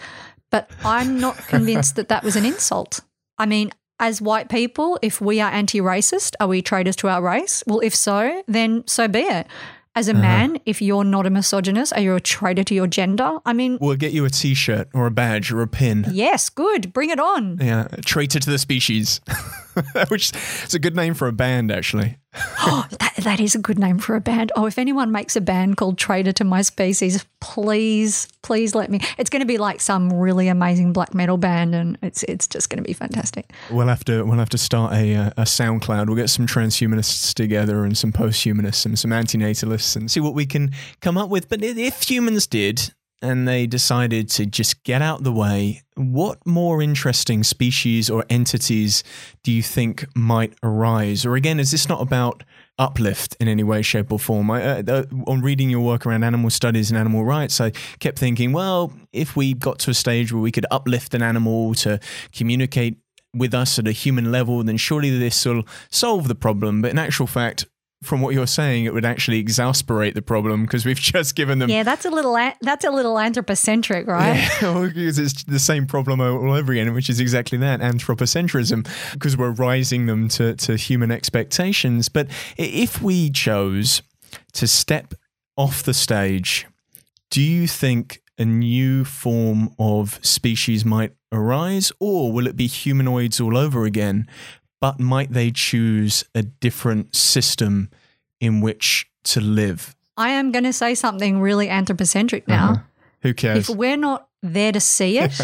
But I'm not convinced that that was an insult. I mean, as white people, if we are anti racist, are we traitors to our race? Well, if so, then so be it. As a uh-huh. man, if you're not a misogynist, are you a traitor to your gender? I mean,
we'll get you a t shirt or a badge or a pin.
Yes, good. Bring it on.
Yeah, traitor to the species, which is a good name for a band, actually.
Oh, that, that is a good name for a band. Oh, if anyone makes a band called Traitor to My Species, please, please let me. It's going to be like some really amazing black metal band, and it's it's just going to be fantastic.
We'll have to we'll have to start a uh, a SoundCloud. We'll get some transhumanists together and some posthumanists and some antinatalists and see what we can come up with. But if humans did and they decided to just get out the way, what more interesting species or entities do you think might arise? Or again, is this not about uplift in any way, shape, or form? I, uh, uh, on reading your work around animal studies and animal rights, I kept thinking, well, if we got to a stage where we could uplift an animal to communicate with us at a human level, then surely this will solve the problem. But in actual fact, from what you're saying, it would actually exasperate the problem because we've just given them.
Yeah, that's a little that's a little anthropocentric, right?
Yeah, because it's the same problem all over again, which is exactly that anthropocentrism, because we're rising them to to human expectations. But if we chose to step off the stage, do you think a new form of species might arise, or will it be humanoids all over again? But might they choose a different system in which to live?
I am going to say something really anthropocentric now. Uh-huh.
Who cares?
If we're not there to see it,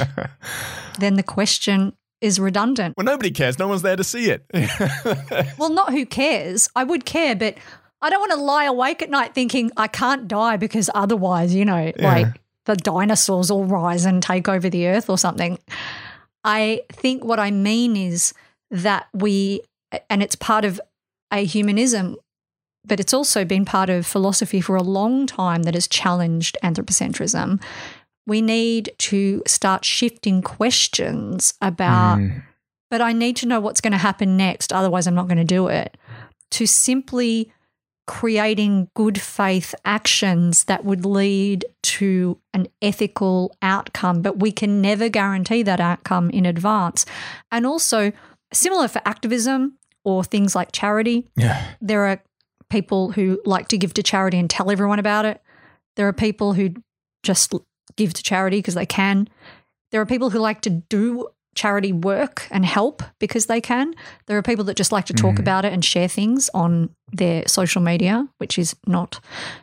then the question is redundant.
Well, nobody cares. No one's there to see it.
well, not who cares. I would care, but I don't want to lie awake at night thinking I can't die because otherwise, you know, yeah. like the dinosaurs all rise and take over the earth or something. I think what I mean is that we, and it's part of ahumanism, but it's also been part of philosophy for a long time that has challenged anthropocentrism. We need to start shifting questions about, mm. but I need to know what's going to happen next, otherwise, I'm not going to do it. To simply creating good faith actions that would lead to an ethical outcome, but we can never guarantee that outcome in advance. And also, similar for activism or things like charity,
yeah.
there are people who like to give to charity and tell everyone about it. There are people who just give to charity because they can. There are people who like to do charity work and help because they can. There are people that just like to talk mm. about it and share things on their social media, which is not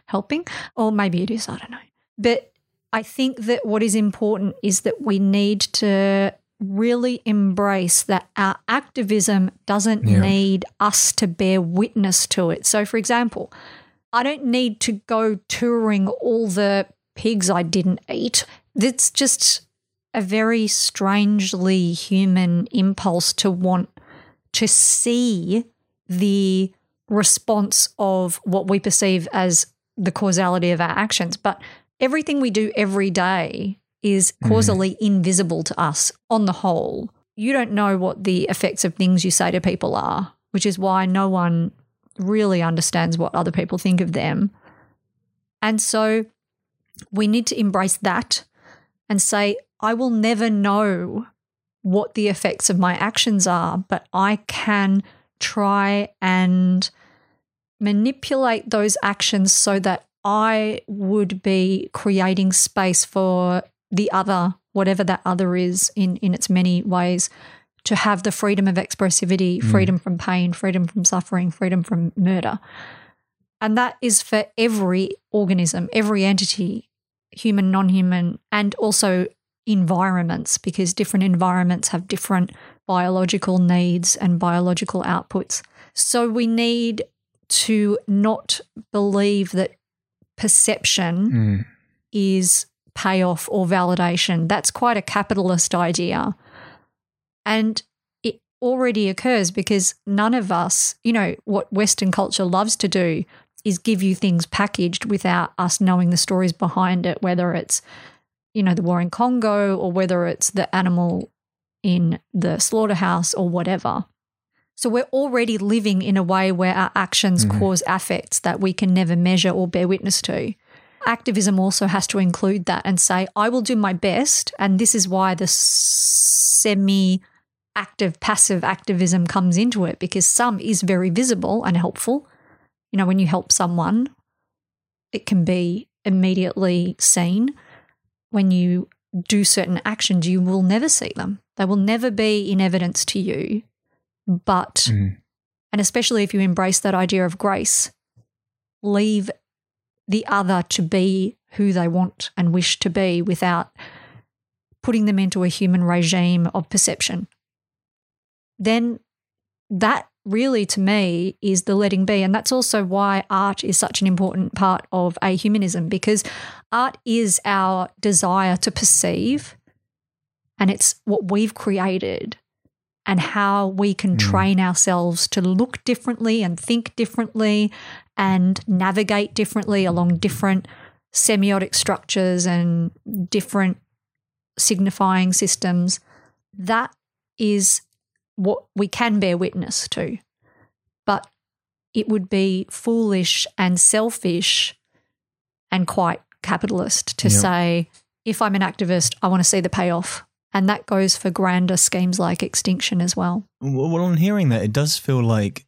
helping. Or maybe it is, I don't know. But I think that what is important is that we need to really embrace that our activism doesn't yeah. need us to bear witness to it. So, for example, I don't need to go touring all the pigs I didn't eat. It's just a very strangely human impulse to want to see the response of what we perceive as the causality of our actions. But everything we do every day is mm-hmm. causally mm. invisible to us on the whole. You don't know what the effects of things you say to people are, which is why no one really understands what other people think of them. And so we need to embrace that and say, I will never know what the effects of my actions are, but I can try and manipulate those actions so that I would be creating space for the other, whatever that other is in, in its many ways, to have the freedom of expressivity, mm. freedom from pain, freedom from suffering, freedom from murder. And that is for every organism, every entity, human, non human, and also environments, because different environments have different biological needs and biological outputs. So we need to not believe that perception mm. is payoff or validation. That's quite a capitalist idea. And it already occurs because none of us, you know, what Western culture loves to do is give you things packaged without us knowing the stories behind it, whether it's, you know, the war in Congo or whether it's the animal in the slaughterhouse or whatever. So we're already living in a way where our actions mm-hmm. cause affects that we can never measure or bear witness to. Activism also has to include that and say, I will do my best. And this is why the semi active, passive activism comes into it because some is very visible and helpful. You know, when you help someone, it can be immediately seen. When you do certain actions, you will never see them. They will never be in evidence to you but, mm. and especially if you embrace that idea of grace, leave the other to be who they want and wish to be without putting them into a human regime of perception. Then that really to me is the letting be. And that's also why art is such an important part of ahumanism because art is our desire to perceive and it's what we've created and how we can mm. train ourselves to look differently and think differently and navigate differently along different semiotic structures and different signifying systems. That is what we can bear witness to. But it would be foolish and selfish and quite capitalist to yep. say, if I'm an activist, I want to see the payoff. And that goes for grander schemes like extinction as well.
Well, on hearing that, it does feel like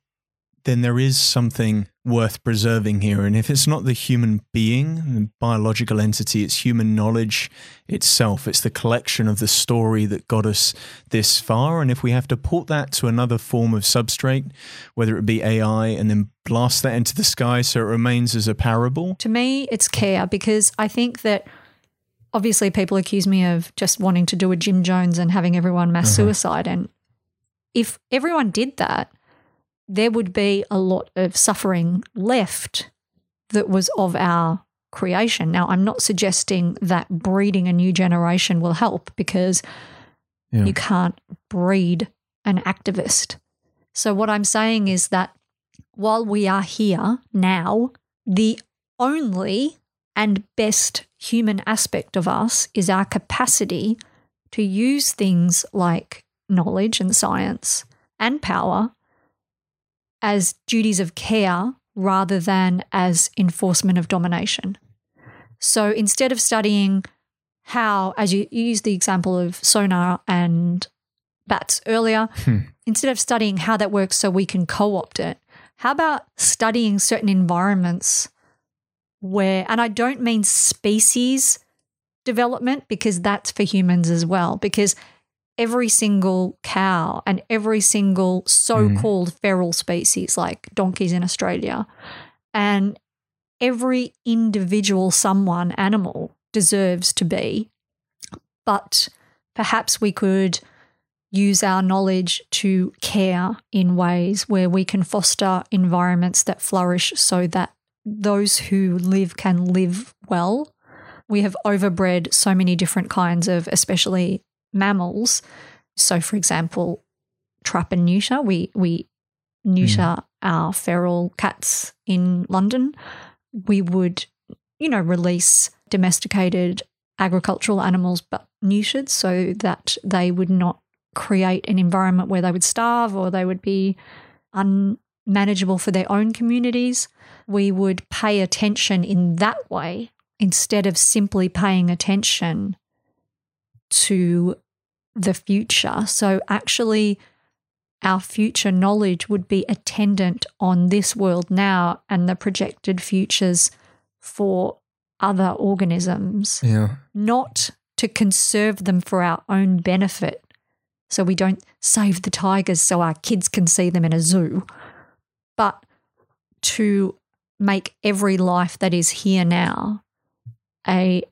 then there is something worth preserving here. And if it's not the human being, the biological entity, it's human knowledge itself. It's the collection of the story that got us this far. And if we have to port that to another form of substrate, whether it be AI, and then blast that into the sky so it remains as a parable.
To me, it's care because I think that obviously people accuse me of just wanting to do a Jim Jones and having everyone mass uh-huh. suicide. And if everyone did that, there would be a lot of suffering left that was of our creation. Now, I'm not suggesting that breeding a new generation will help because yeah. you can't breed an activist. So, what I'm saying is that while we are here now, the only and best human aspect of us is our capacity to use things like knowledge and science and power as duties of care rather than as enforcement of domination. So instead of studying how, as you, you used the example of sonar and bats earlier, hmm. instead of studying how that works so we can co opt it, how about studying certain environments where, and I don't mean species development because that's for humans as well, because every single cow and every single so called mm. feral species, like donkeys in Australia, and every individual someone animal deserves to be. But perhaps we could use our knowledge to care in ways where we can foster environments that flourish so that those who live can live well. We have overbred so many different kinds of, especially mammals. So, for example, trap and neuter. We we neuter mm. our feral cats in London. We would, you know, release domesticated agricultural animals, but neutered, so that they would not create an environment where they would starve or they would be unmanageable for their own communities. We would pay attention in that way instead of simply paying attention to the future. So, actually, our future knowledge would be attendant on this world now and the projected futures for other organisms,
yeah.
not to conserve them for our own benefit. So, we don't save the tigers so our kids can see them in a zoo, but to make every life that is here now a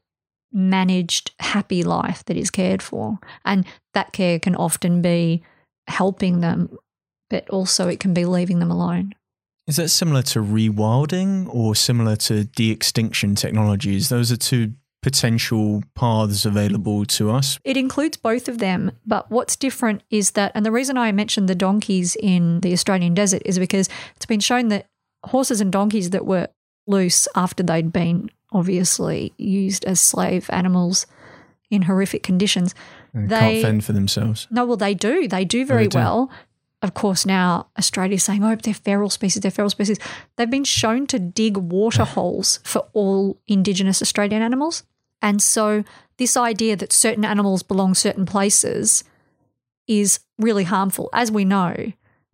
managed, happy life that is cared for. And that care can often be helping them, but also it can be leaving them alone.
Is that similar to rewilding or similar to de extinction technologies? Those are two potential paths available to us?
It includes both of them, but what's different is that, and the reason I mentioned the donkeys in the Australian desert is because it's been shown that horses and donkeys that were loose after they'd been obviously used as slave animals in horrific conditions.
they, can't fend for themselves.
No, well, they do. They do very they do. well. Of course, now Australia's saying, oh, they're feral species, they're feral species. They've been shown to dig water holes for all Indigenous Australian animals. And so, this idea that certain animals belong certain places is really harmful. As we know,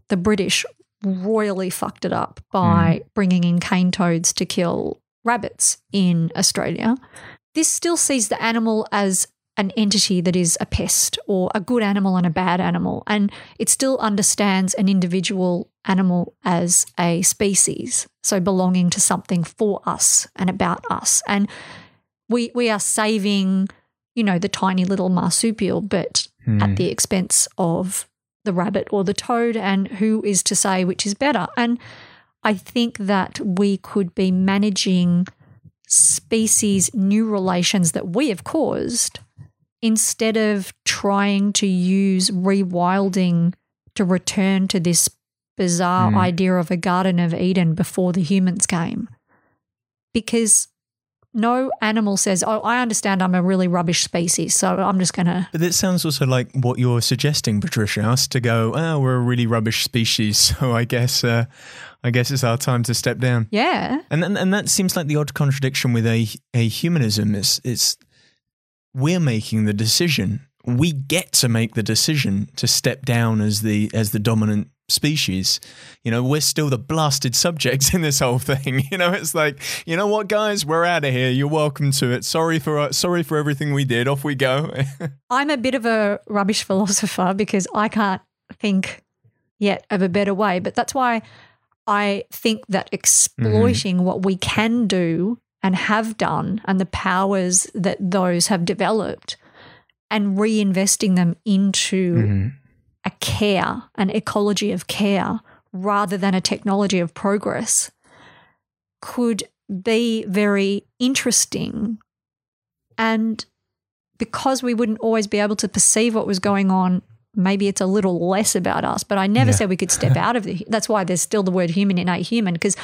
the British royally fucked it up by mm. bringing in cane toads to kill rabbits in Australia. This still sees the animal as an entity that is a pest or a good animal and a bad animal. And it still understands an individual animal as a species, so belonging to something for us and about us. And we we are saving, you know, the tiny little marsupial, but mm. at the expense of the rabbit or the toad, and who is to say which is better? And I think that we could be managing species new relations that we have caused instead of trying to use rewilding to return to this bizarre mm. idea of a Garden of Eden before the humans came. Because no animal says, "Oh, I understand. I'm a really rubbish species, so I'm just going to."
But it sounds also like what you're suggesting, Patricia, us to go, "Oh, we're a really rubbish species, so I guess, uh, I guess it's our time to step down."
Yeah,
and and, and that seems like the odd contradiction with a ahumanism. It's it's we're making the decision. We get to make the decision to step down as the as the dominant species. You know, we're still the blasted subjects in this whole thing. You know, it's like, you know what, guys, we're out of here. You're welcome to it. Sorry for uh, sorry for everything we did. Off we go.
I'm a bit of a rubbish philosopher because I can't think yet of a better way. But that's why I think that exploiting mm-hmm. what we can do and have done and the powers that those have developed and reinvesting them into mm-hmm. a care, an ecology of care, rather than a technology of progress, could be very interesting. And because we wouldn't always be able to perceive what was going on, maybe it's a little less about us. But I never yeah. said we could step out of the. That's why there's still the word human in ahuman because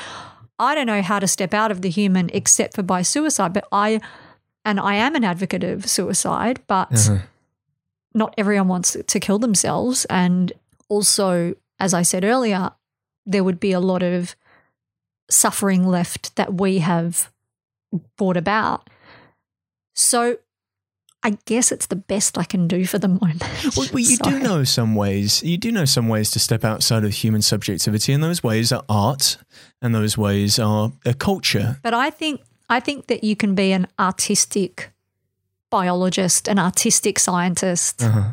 I don't know how to step out of the human except for by suicide. But I, and I am an advocate of suicide, but uh-huh. not everyone wants to kill themselves. And also, as I said earlier, there would be a lot of suffering left that we have brought about. So I guess it's the best I can do for the moment.
Well, well you do know some ways. You do know some ways to step outside of human subjectivity, and those ways are art, and those ways are occulture.
But I think I think that you can be an artistic biologist, an artistic scientist. Uh-huh.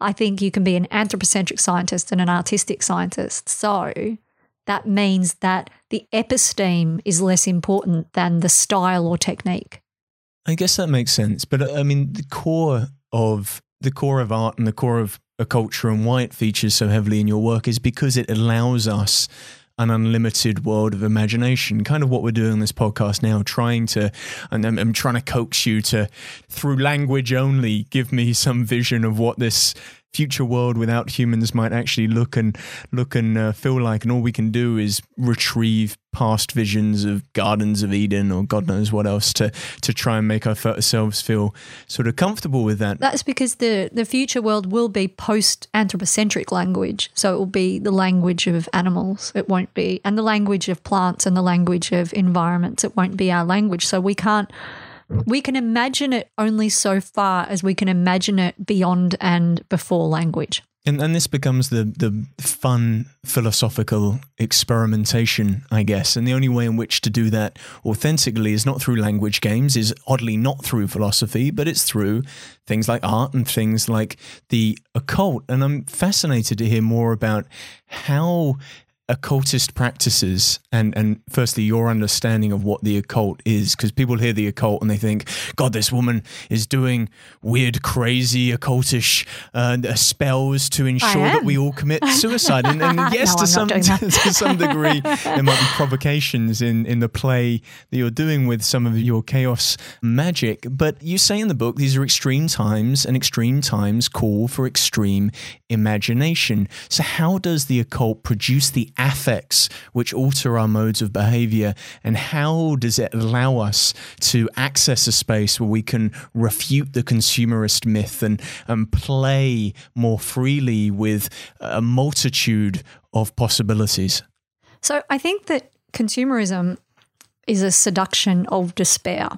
I think you can be an anthropocentric scientist and an artistic scientist. So that means that the episteme is less important than the style or technique.
I guess that makes sense. But uh, I mean, the core of the core of art and the core of occulture and why it features so heavily in your work is because it allows us an unlimited world of imagination. Kind of what we're doing on this podcast now, trying to, and I'm, I'm, trying to coax you to, through language only, give me some vision of what this future world without humans might actually look and look and uh, feel like, and all we can do is retrieve past visions of gardens of Eden or God knows what else to to try and make ourselves feel sort of comfortable with that.
That's because the the future world will be post anthropocentric language, so it will be the language of animals. It won't be, and the language of plants and the language of environments. It won't be our language, so we can't we can imagine it only so far as we can imagine it beyond and before language.
And, and this becomes the, the fun philosophical experimentation, I guess. And the only way in which to do that authentically is not through language games, is oddly not through philosophy, but it's through things like art and things like the occult. And I'm fascinated to hear more about how occultist practices and and firstly your understanding of what the occult is because people hear the occult and they think god this woman is doing weird crazy occultish uh, spells to ensure that we all commit suicide. And, and yes no, to some to, to some degree there might be provocations in in the play that you're doing with some of your chaos magic. But you say in the book these are extreme times and extreme times call for extreme imagination. So how does the occult produce the affects which alter our modes of behavior, and how does it allow us to access a space where we can refute the consumerist myth and, and play more freely with a multitude of possibilities?
So I think that consumerism is a seduction of despair.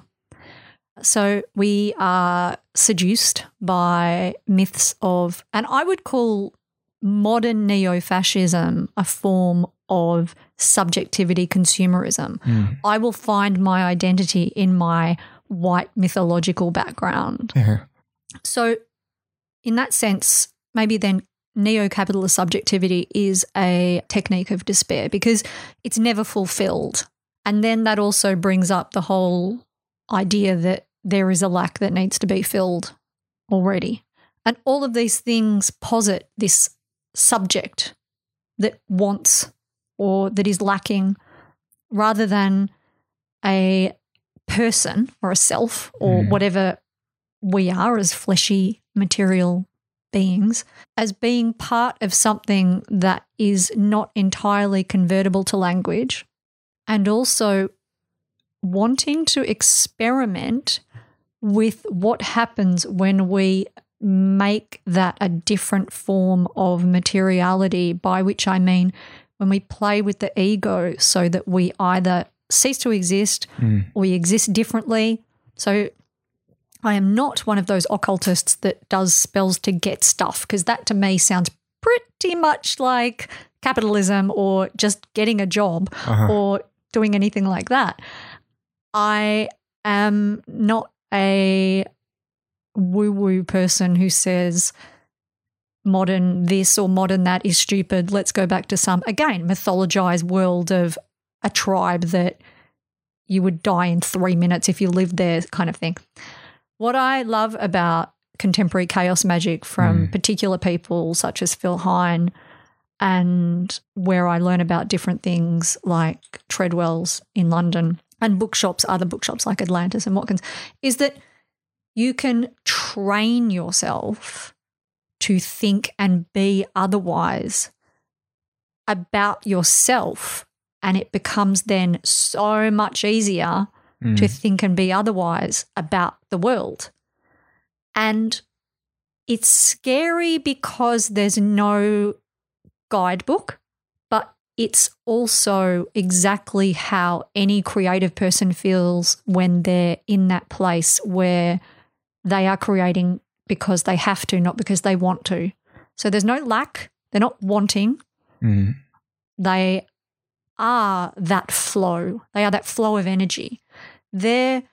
So we are seduced by myths of, and I would call modern neo fascism a form of subjectivity consumerism. Mm. I will find my identity in my white mythological background. So, in that sense, maybe then neo capitalist subjectivity is a technique of despair because it's never fulfilled. And then that also brings up the whole idea that there is a lack that needs to be filled already. And all of these things posit this subject that wants or that is lacking rather than a person or a self or mm. whatever we are as fleshy material beings as being part of something that is not entirely convertible to language and also wanting to experiment with what happens when we make that a different form of materiality, by which I mean when we play with the ego so that we either cease to exist mm. or we exist differently. So I am not one of those occultists that does spells to get stuff, because that to me sounds pretty much like capitalism or just getting a job uh-huh. or doing anything like that. I am not a woo woo person who says modern this or modern that is stupid. Let's go back to some, again, mythologized world of a tribe that you would die in three minutes if you lived there, kind of thing. What I love about contemporary chaos magic from mm. particular people such as Phil Hine and where I learn about different things like Treadwell's in London and bookshops, other bookshops like Atlantis and Watkins, is that you can train yourself to think and be otherwise about yourself. And it becomes then so much easier mm. to think and be otherwise about the world. And it's scary because there's no guidebook, but it's also exactly how any creative person feels when they're in that place where they are creating because they have to, not because they want to. So there's no lack. They're not wanting. Mm. They are that flow. They are that flow of energy. Their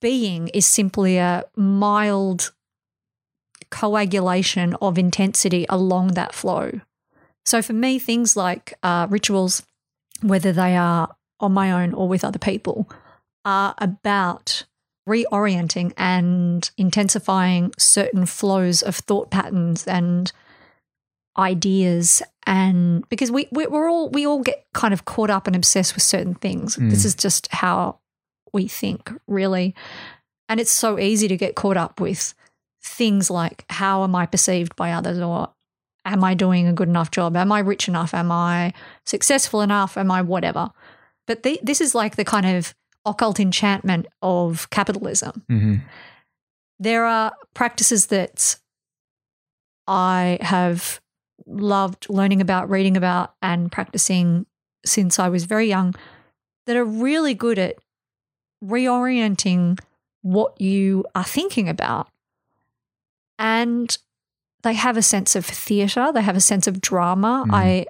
being is simply a mild coagulation of intensity along that flow. So for me, things like uh, rituals, whether they are on my own or with other people, are about reorienting and intensifying certain flows of thought patterns and ideas and because we we're all we all get kind of caught up and obsessed with certain things. Mm. this is just how we think really. And it's so easy to get caught up with things like how am i perceived by others or am i doing a good enough job? Am i rich enough? Am i successful enough? Am i whatever? But the, this is like the kind of occult enchantment of capitalism. Mm-hmm. There are practices that I have loved learning about, reading about, and practicing since I was very young that are really good at reorienting what you are thinking about. And they have a sense of theatre, they have a sense of drama. Mm. I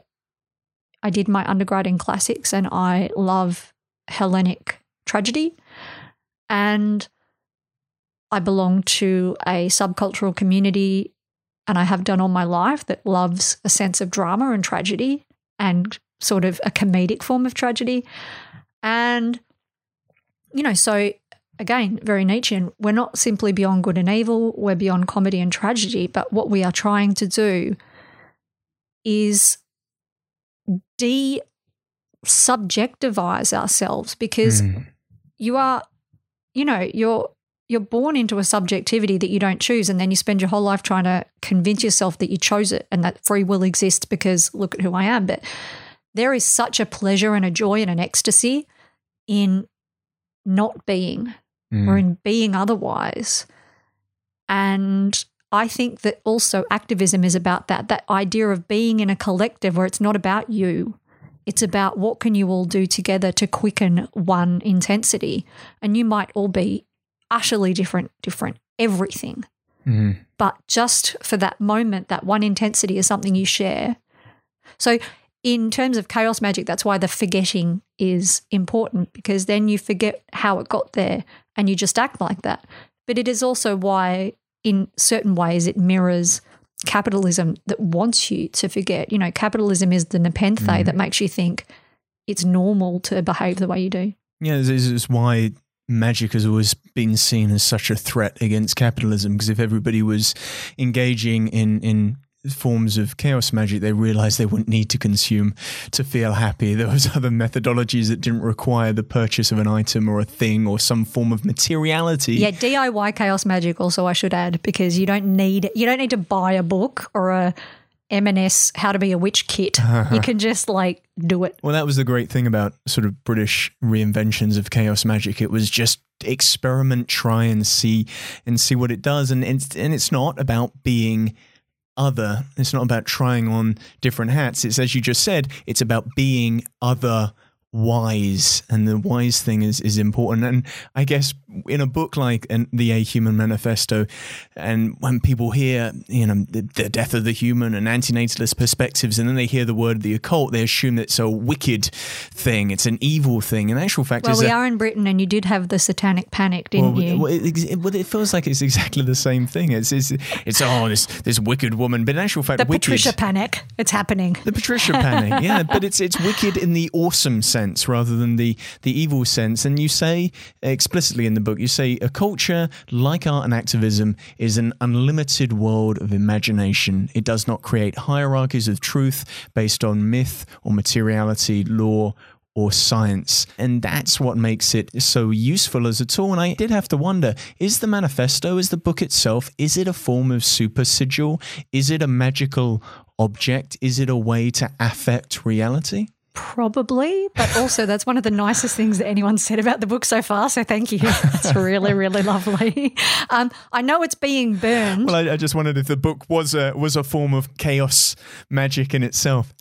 I did my undergrad in classics and I love Hellenic tragedy. And I belong to a subcultural community, and I have done all my life that loves a sense of drama and tragedy and sort of a comedic form of tragedy. And, you know, so again, very Nietzschean, we're not simply beyond good and evil, we're beyond comedy and tragedy, but what we are trying to do is de subjectivize ourselves because mm you are, you know, you're you're born into a subjectivity that you don't choose and then you spend your whole life trying to convince yourself that you chose it and that free will exists because look at who I am. But there is such a pleasure and a joy and an ecstasy in not being mm. or in being otherwise. And I think that also activism is about that that idea of being in a collective where it's not about you. It's about what can you all do together to quicken one intensity. And you might all be utterly different, different everything. Mm. But just for that moment, that one intensity is something you share. So, in terms of chaos magic, that's why the forgetting is important because then you forget how it got there and you just act like that. But it is also why, in certain ways, it mirrors capitalism that wants you to forget. You know, capitalism is the nepenthe mm. that makes you think it's normal to behave the way you do.
Yeah, this is why magic has always been seen as such a threat against capitalism. Because if everybody was engaging in in forms of chaos magic they realized they wouldn't need to consume to feel happy. There was other methodologies that didn't require the purchase of an item or a thing or some form of materiality.
Yeah, DIY chaos magic also I should add because you don't need you don't need to buy a book or a M&S How to Be a Witch kit. You can just like do it.
Well, that was the great thing about sort of British reinventions of chaos magic. It was just experiment, try and see and see what it does and it's, and it's not about being other. It's not about trying on different hats. It's as you just said, it's about being other wise and the wise thing is is important and i guess in a book like the ahuman manifesto and when people hear you know the, the, death of the human and antinatalist perspectives and then they hear the word the occult they assume it's a wicked thing it's an evil thing. In actual fact
well we
a,
are in britain and you did have the satanic panic didn't
well,
you?
well it, it, it, feels like it's exactly the same thing. It's it's, it's oh this this wicked woman. But in actual fact
the
wicked,
patricia panic. It's happening.
The patricia panic yeah. But it's it's wicked in the awesome sense sense rather than the, the evil sense. And you say explicitly in the book, you say occulture like art and activism is an unlimited world of imagination. It does not create hierarchies of truth based on myth or materiality, law, or science. And that's what makes it so useful as a tool. And I did have to wonder is the manifesto, is the book itself, is it a form of super sigil? Is it a magical object? Is it a way to affect reality?
Probably, but also that's one of the nicest things that anyone said about the book so far. So thank you. That's really, really lovely. Um, I know it's being burned.
Well, I, I, just wondered if the book was a was a form of chaos magic in itself.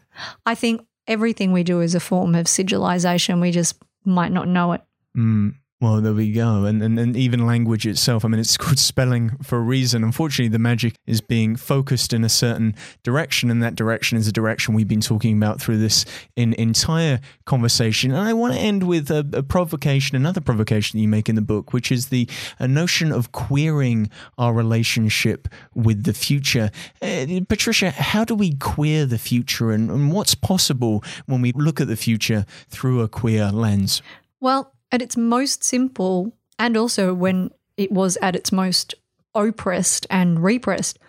I think everything we do is a form of sigilization. We just might not know it.
Mm. Well, there we go. And, and, and even language itself, I mean, it's called spelling for a reason. Unfortunately, the magic is being focused in a certain direction, and that direction is a direction we've been talking about through this in, entire conversation. And I want to end with a, a provocation, another provocation that you make in the book, which is the notion of queering our relationship with the future. Uh, Patricia, how do we queer the future, and, and what's possible when we look at the future through a queer lens?
Well, at its most simple, and also when it was at its most oppressed and repressed,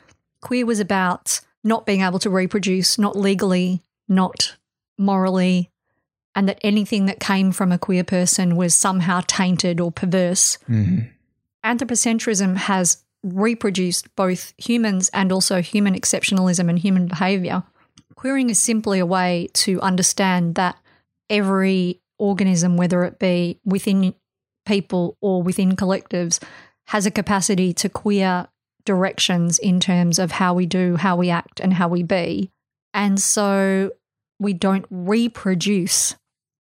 queer was about not being able to reproduce, not legally, not morally, and that anything that came from a queer person was somehow tainted or perverse. Mm-hmm. Anthropocentrism has reproduced both humans and also human exceptionalism and human behavior. Queering is simply a way to understand that every organism, whether it be within people or within collectives, has a capacity to queer directions in terms of how we do, how we act, and how we be. And so we don't reproduce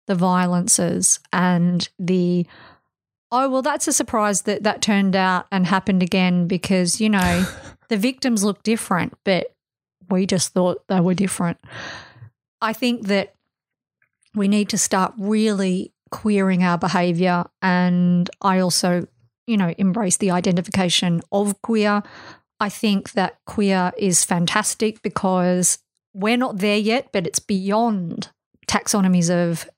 the violences and the oh well that's a surprise that that turned out and happened again because you know the victims look different but we just thought they were different i think that we need to start really queering our behavior. And I also, you know, embrace the identification of queer. I think that queer is fantastic because we're not there yet, but it's beyond taxonomies of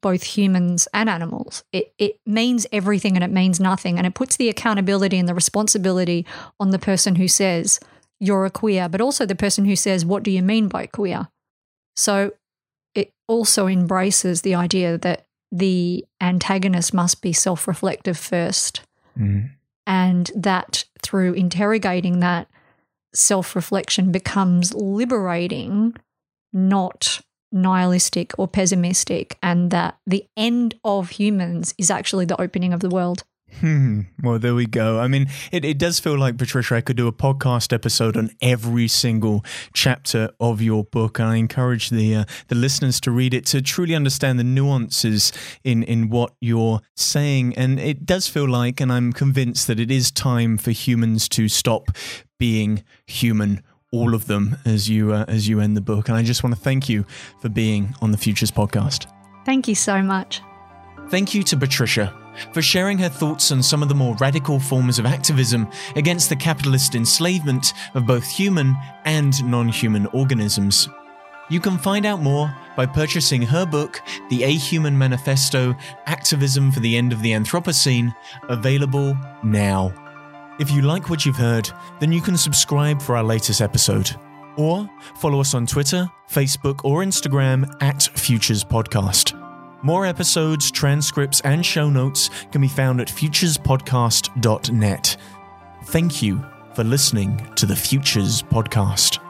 both humans and animals. It, it means everything and it means nothing. And it puts the accountability and the responsibility on the person who says, you're a queer, but also the person who says, what do you mean by queer? So also embraces the idea that the antagonist must be self reflective first. Mm. And that through interrogating that, self reflection becomes liberating, not nihilistic or pessimistic, and that the end of humans is actually the opening of the world.
Hmm. Well, there we go. I mean, it, it does feel like, Patricia, I could do a podcast episode on every single chapter of your book. And I encourage the uh, the listeners to read it to truly understand the nuances in, in what you're saying. And it does feel like, and I'm convinced that it is time for humans to stop being human all of them as you uh, as you end the book and I just want to thank you for being on the Futures podcast.
Thank you so much.
Thank you to Patricia for sharing her thoughts on some of the more radical forms of activism against the capitalist enslavement of both human and non human organisms. You can find out more by purchasing her book, The Ahuman Manifesto Activism for the End of the Anthropocene, available now. If you like what you've heard, then you can subscribe for our latest episode. Or follow us on Twitter, Facebook, or Instagram at Futures Podcast. More episodes, transcripts, and show notes can be found at futurespodcast.net. Thank you for listening to the Futures Podcast.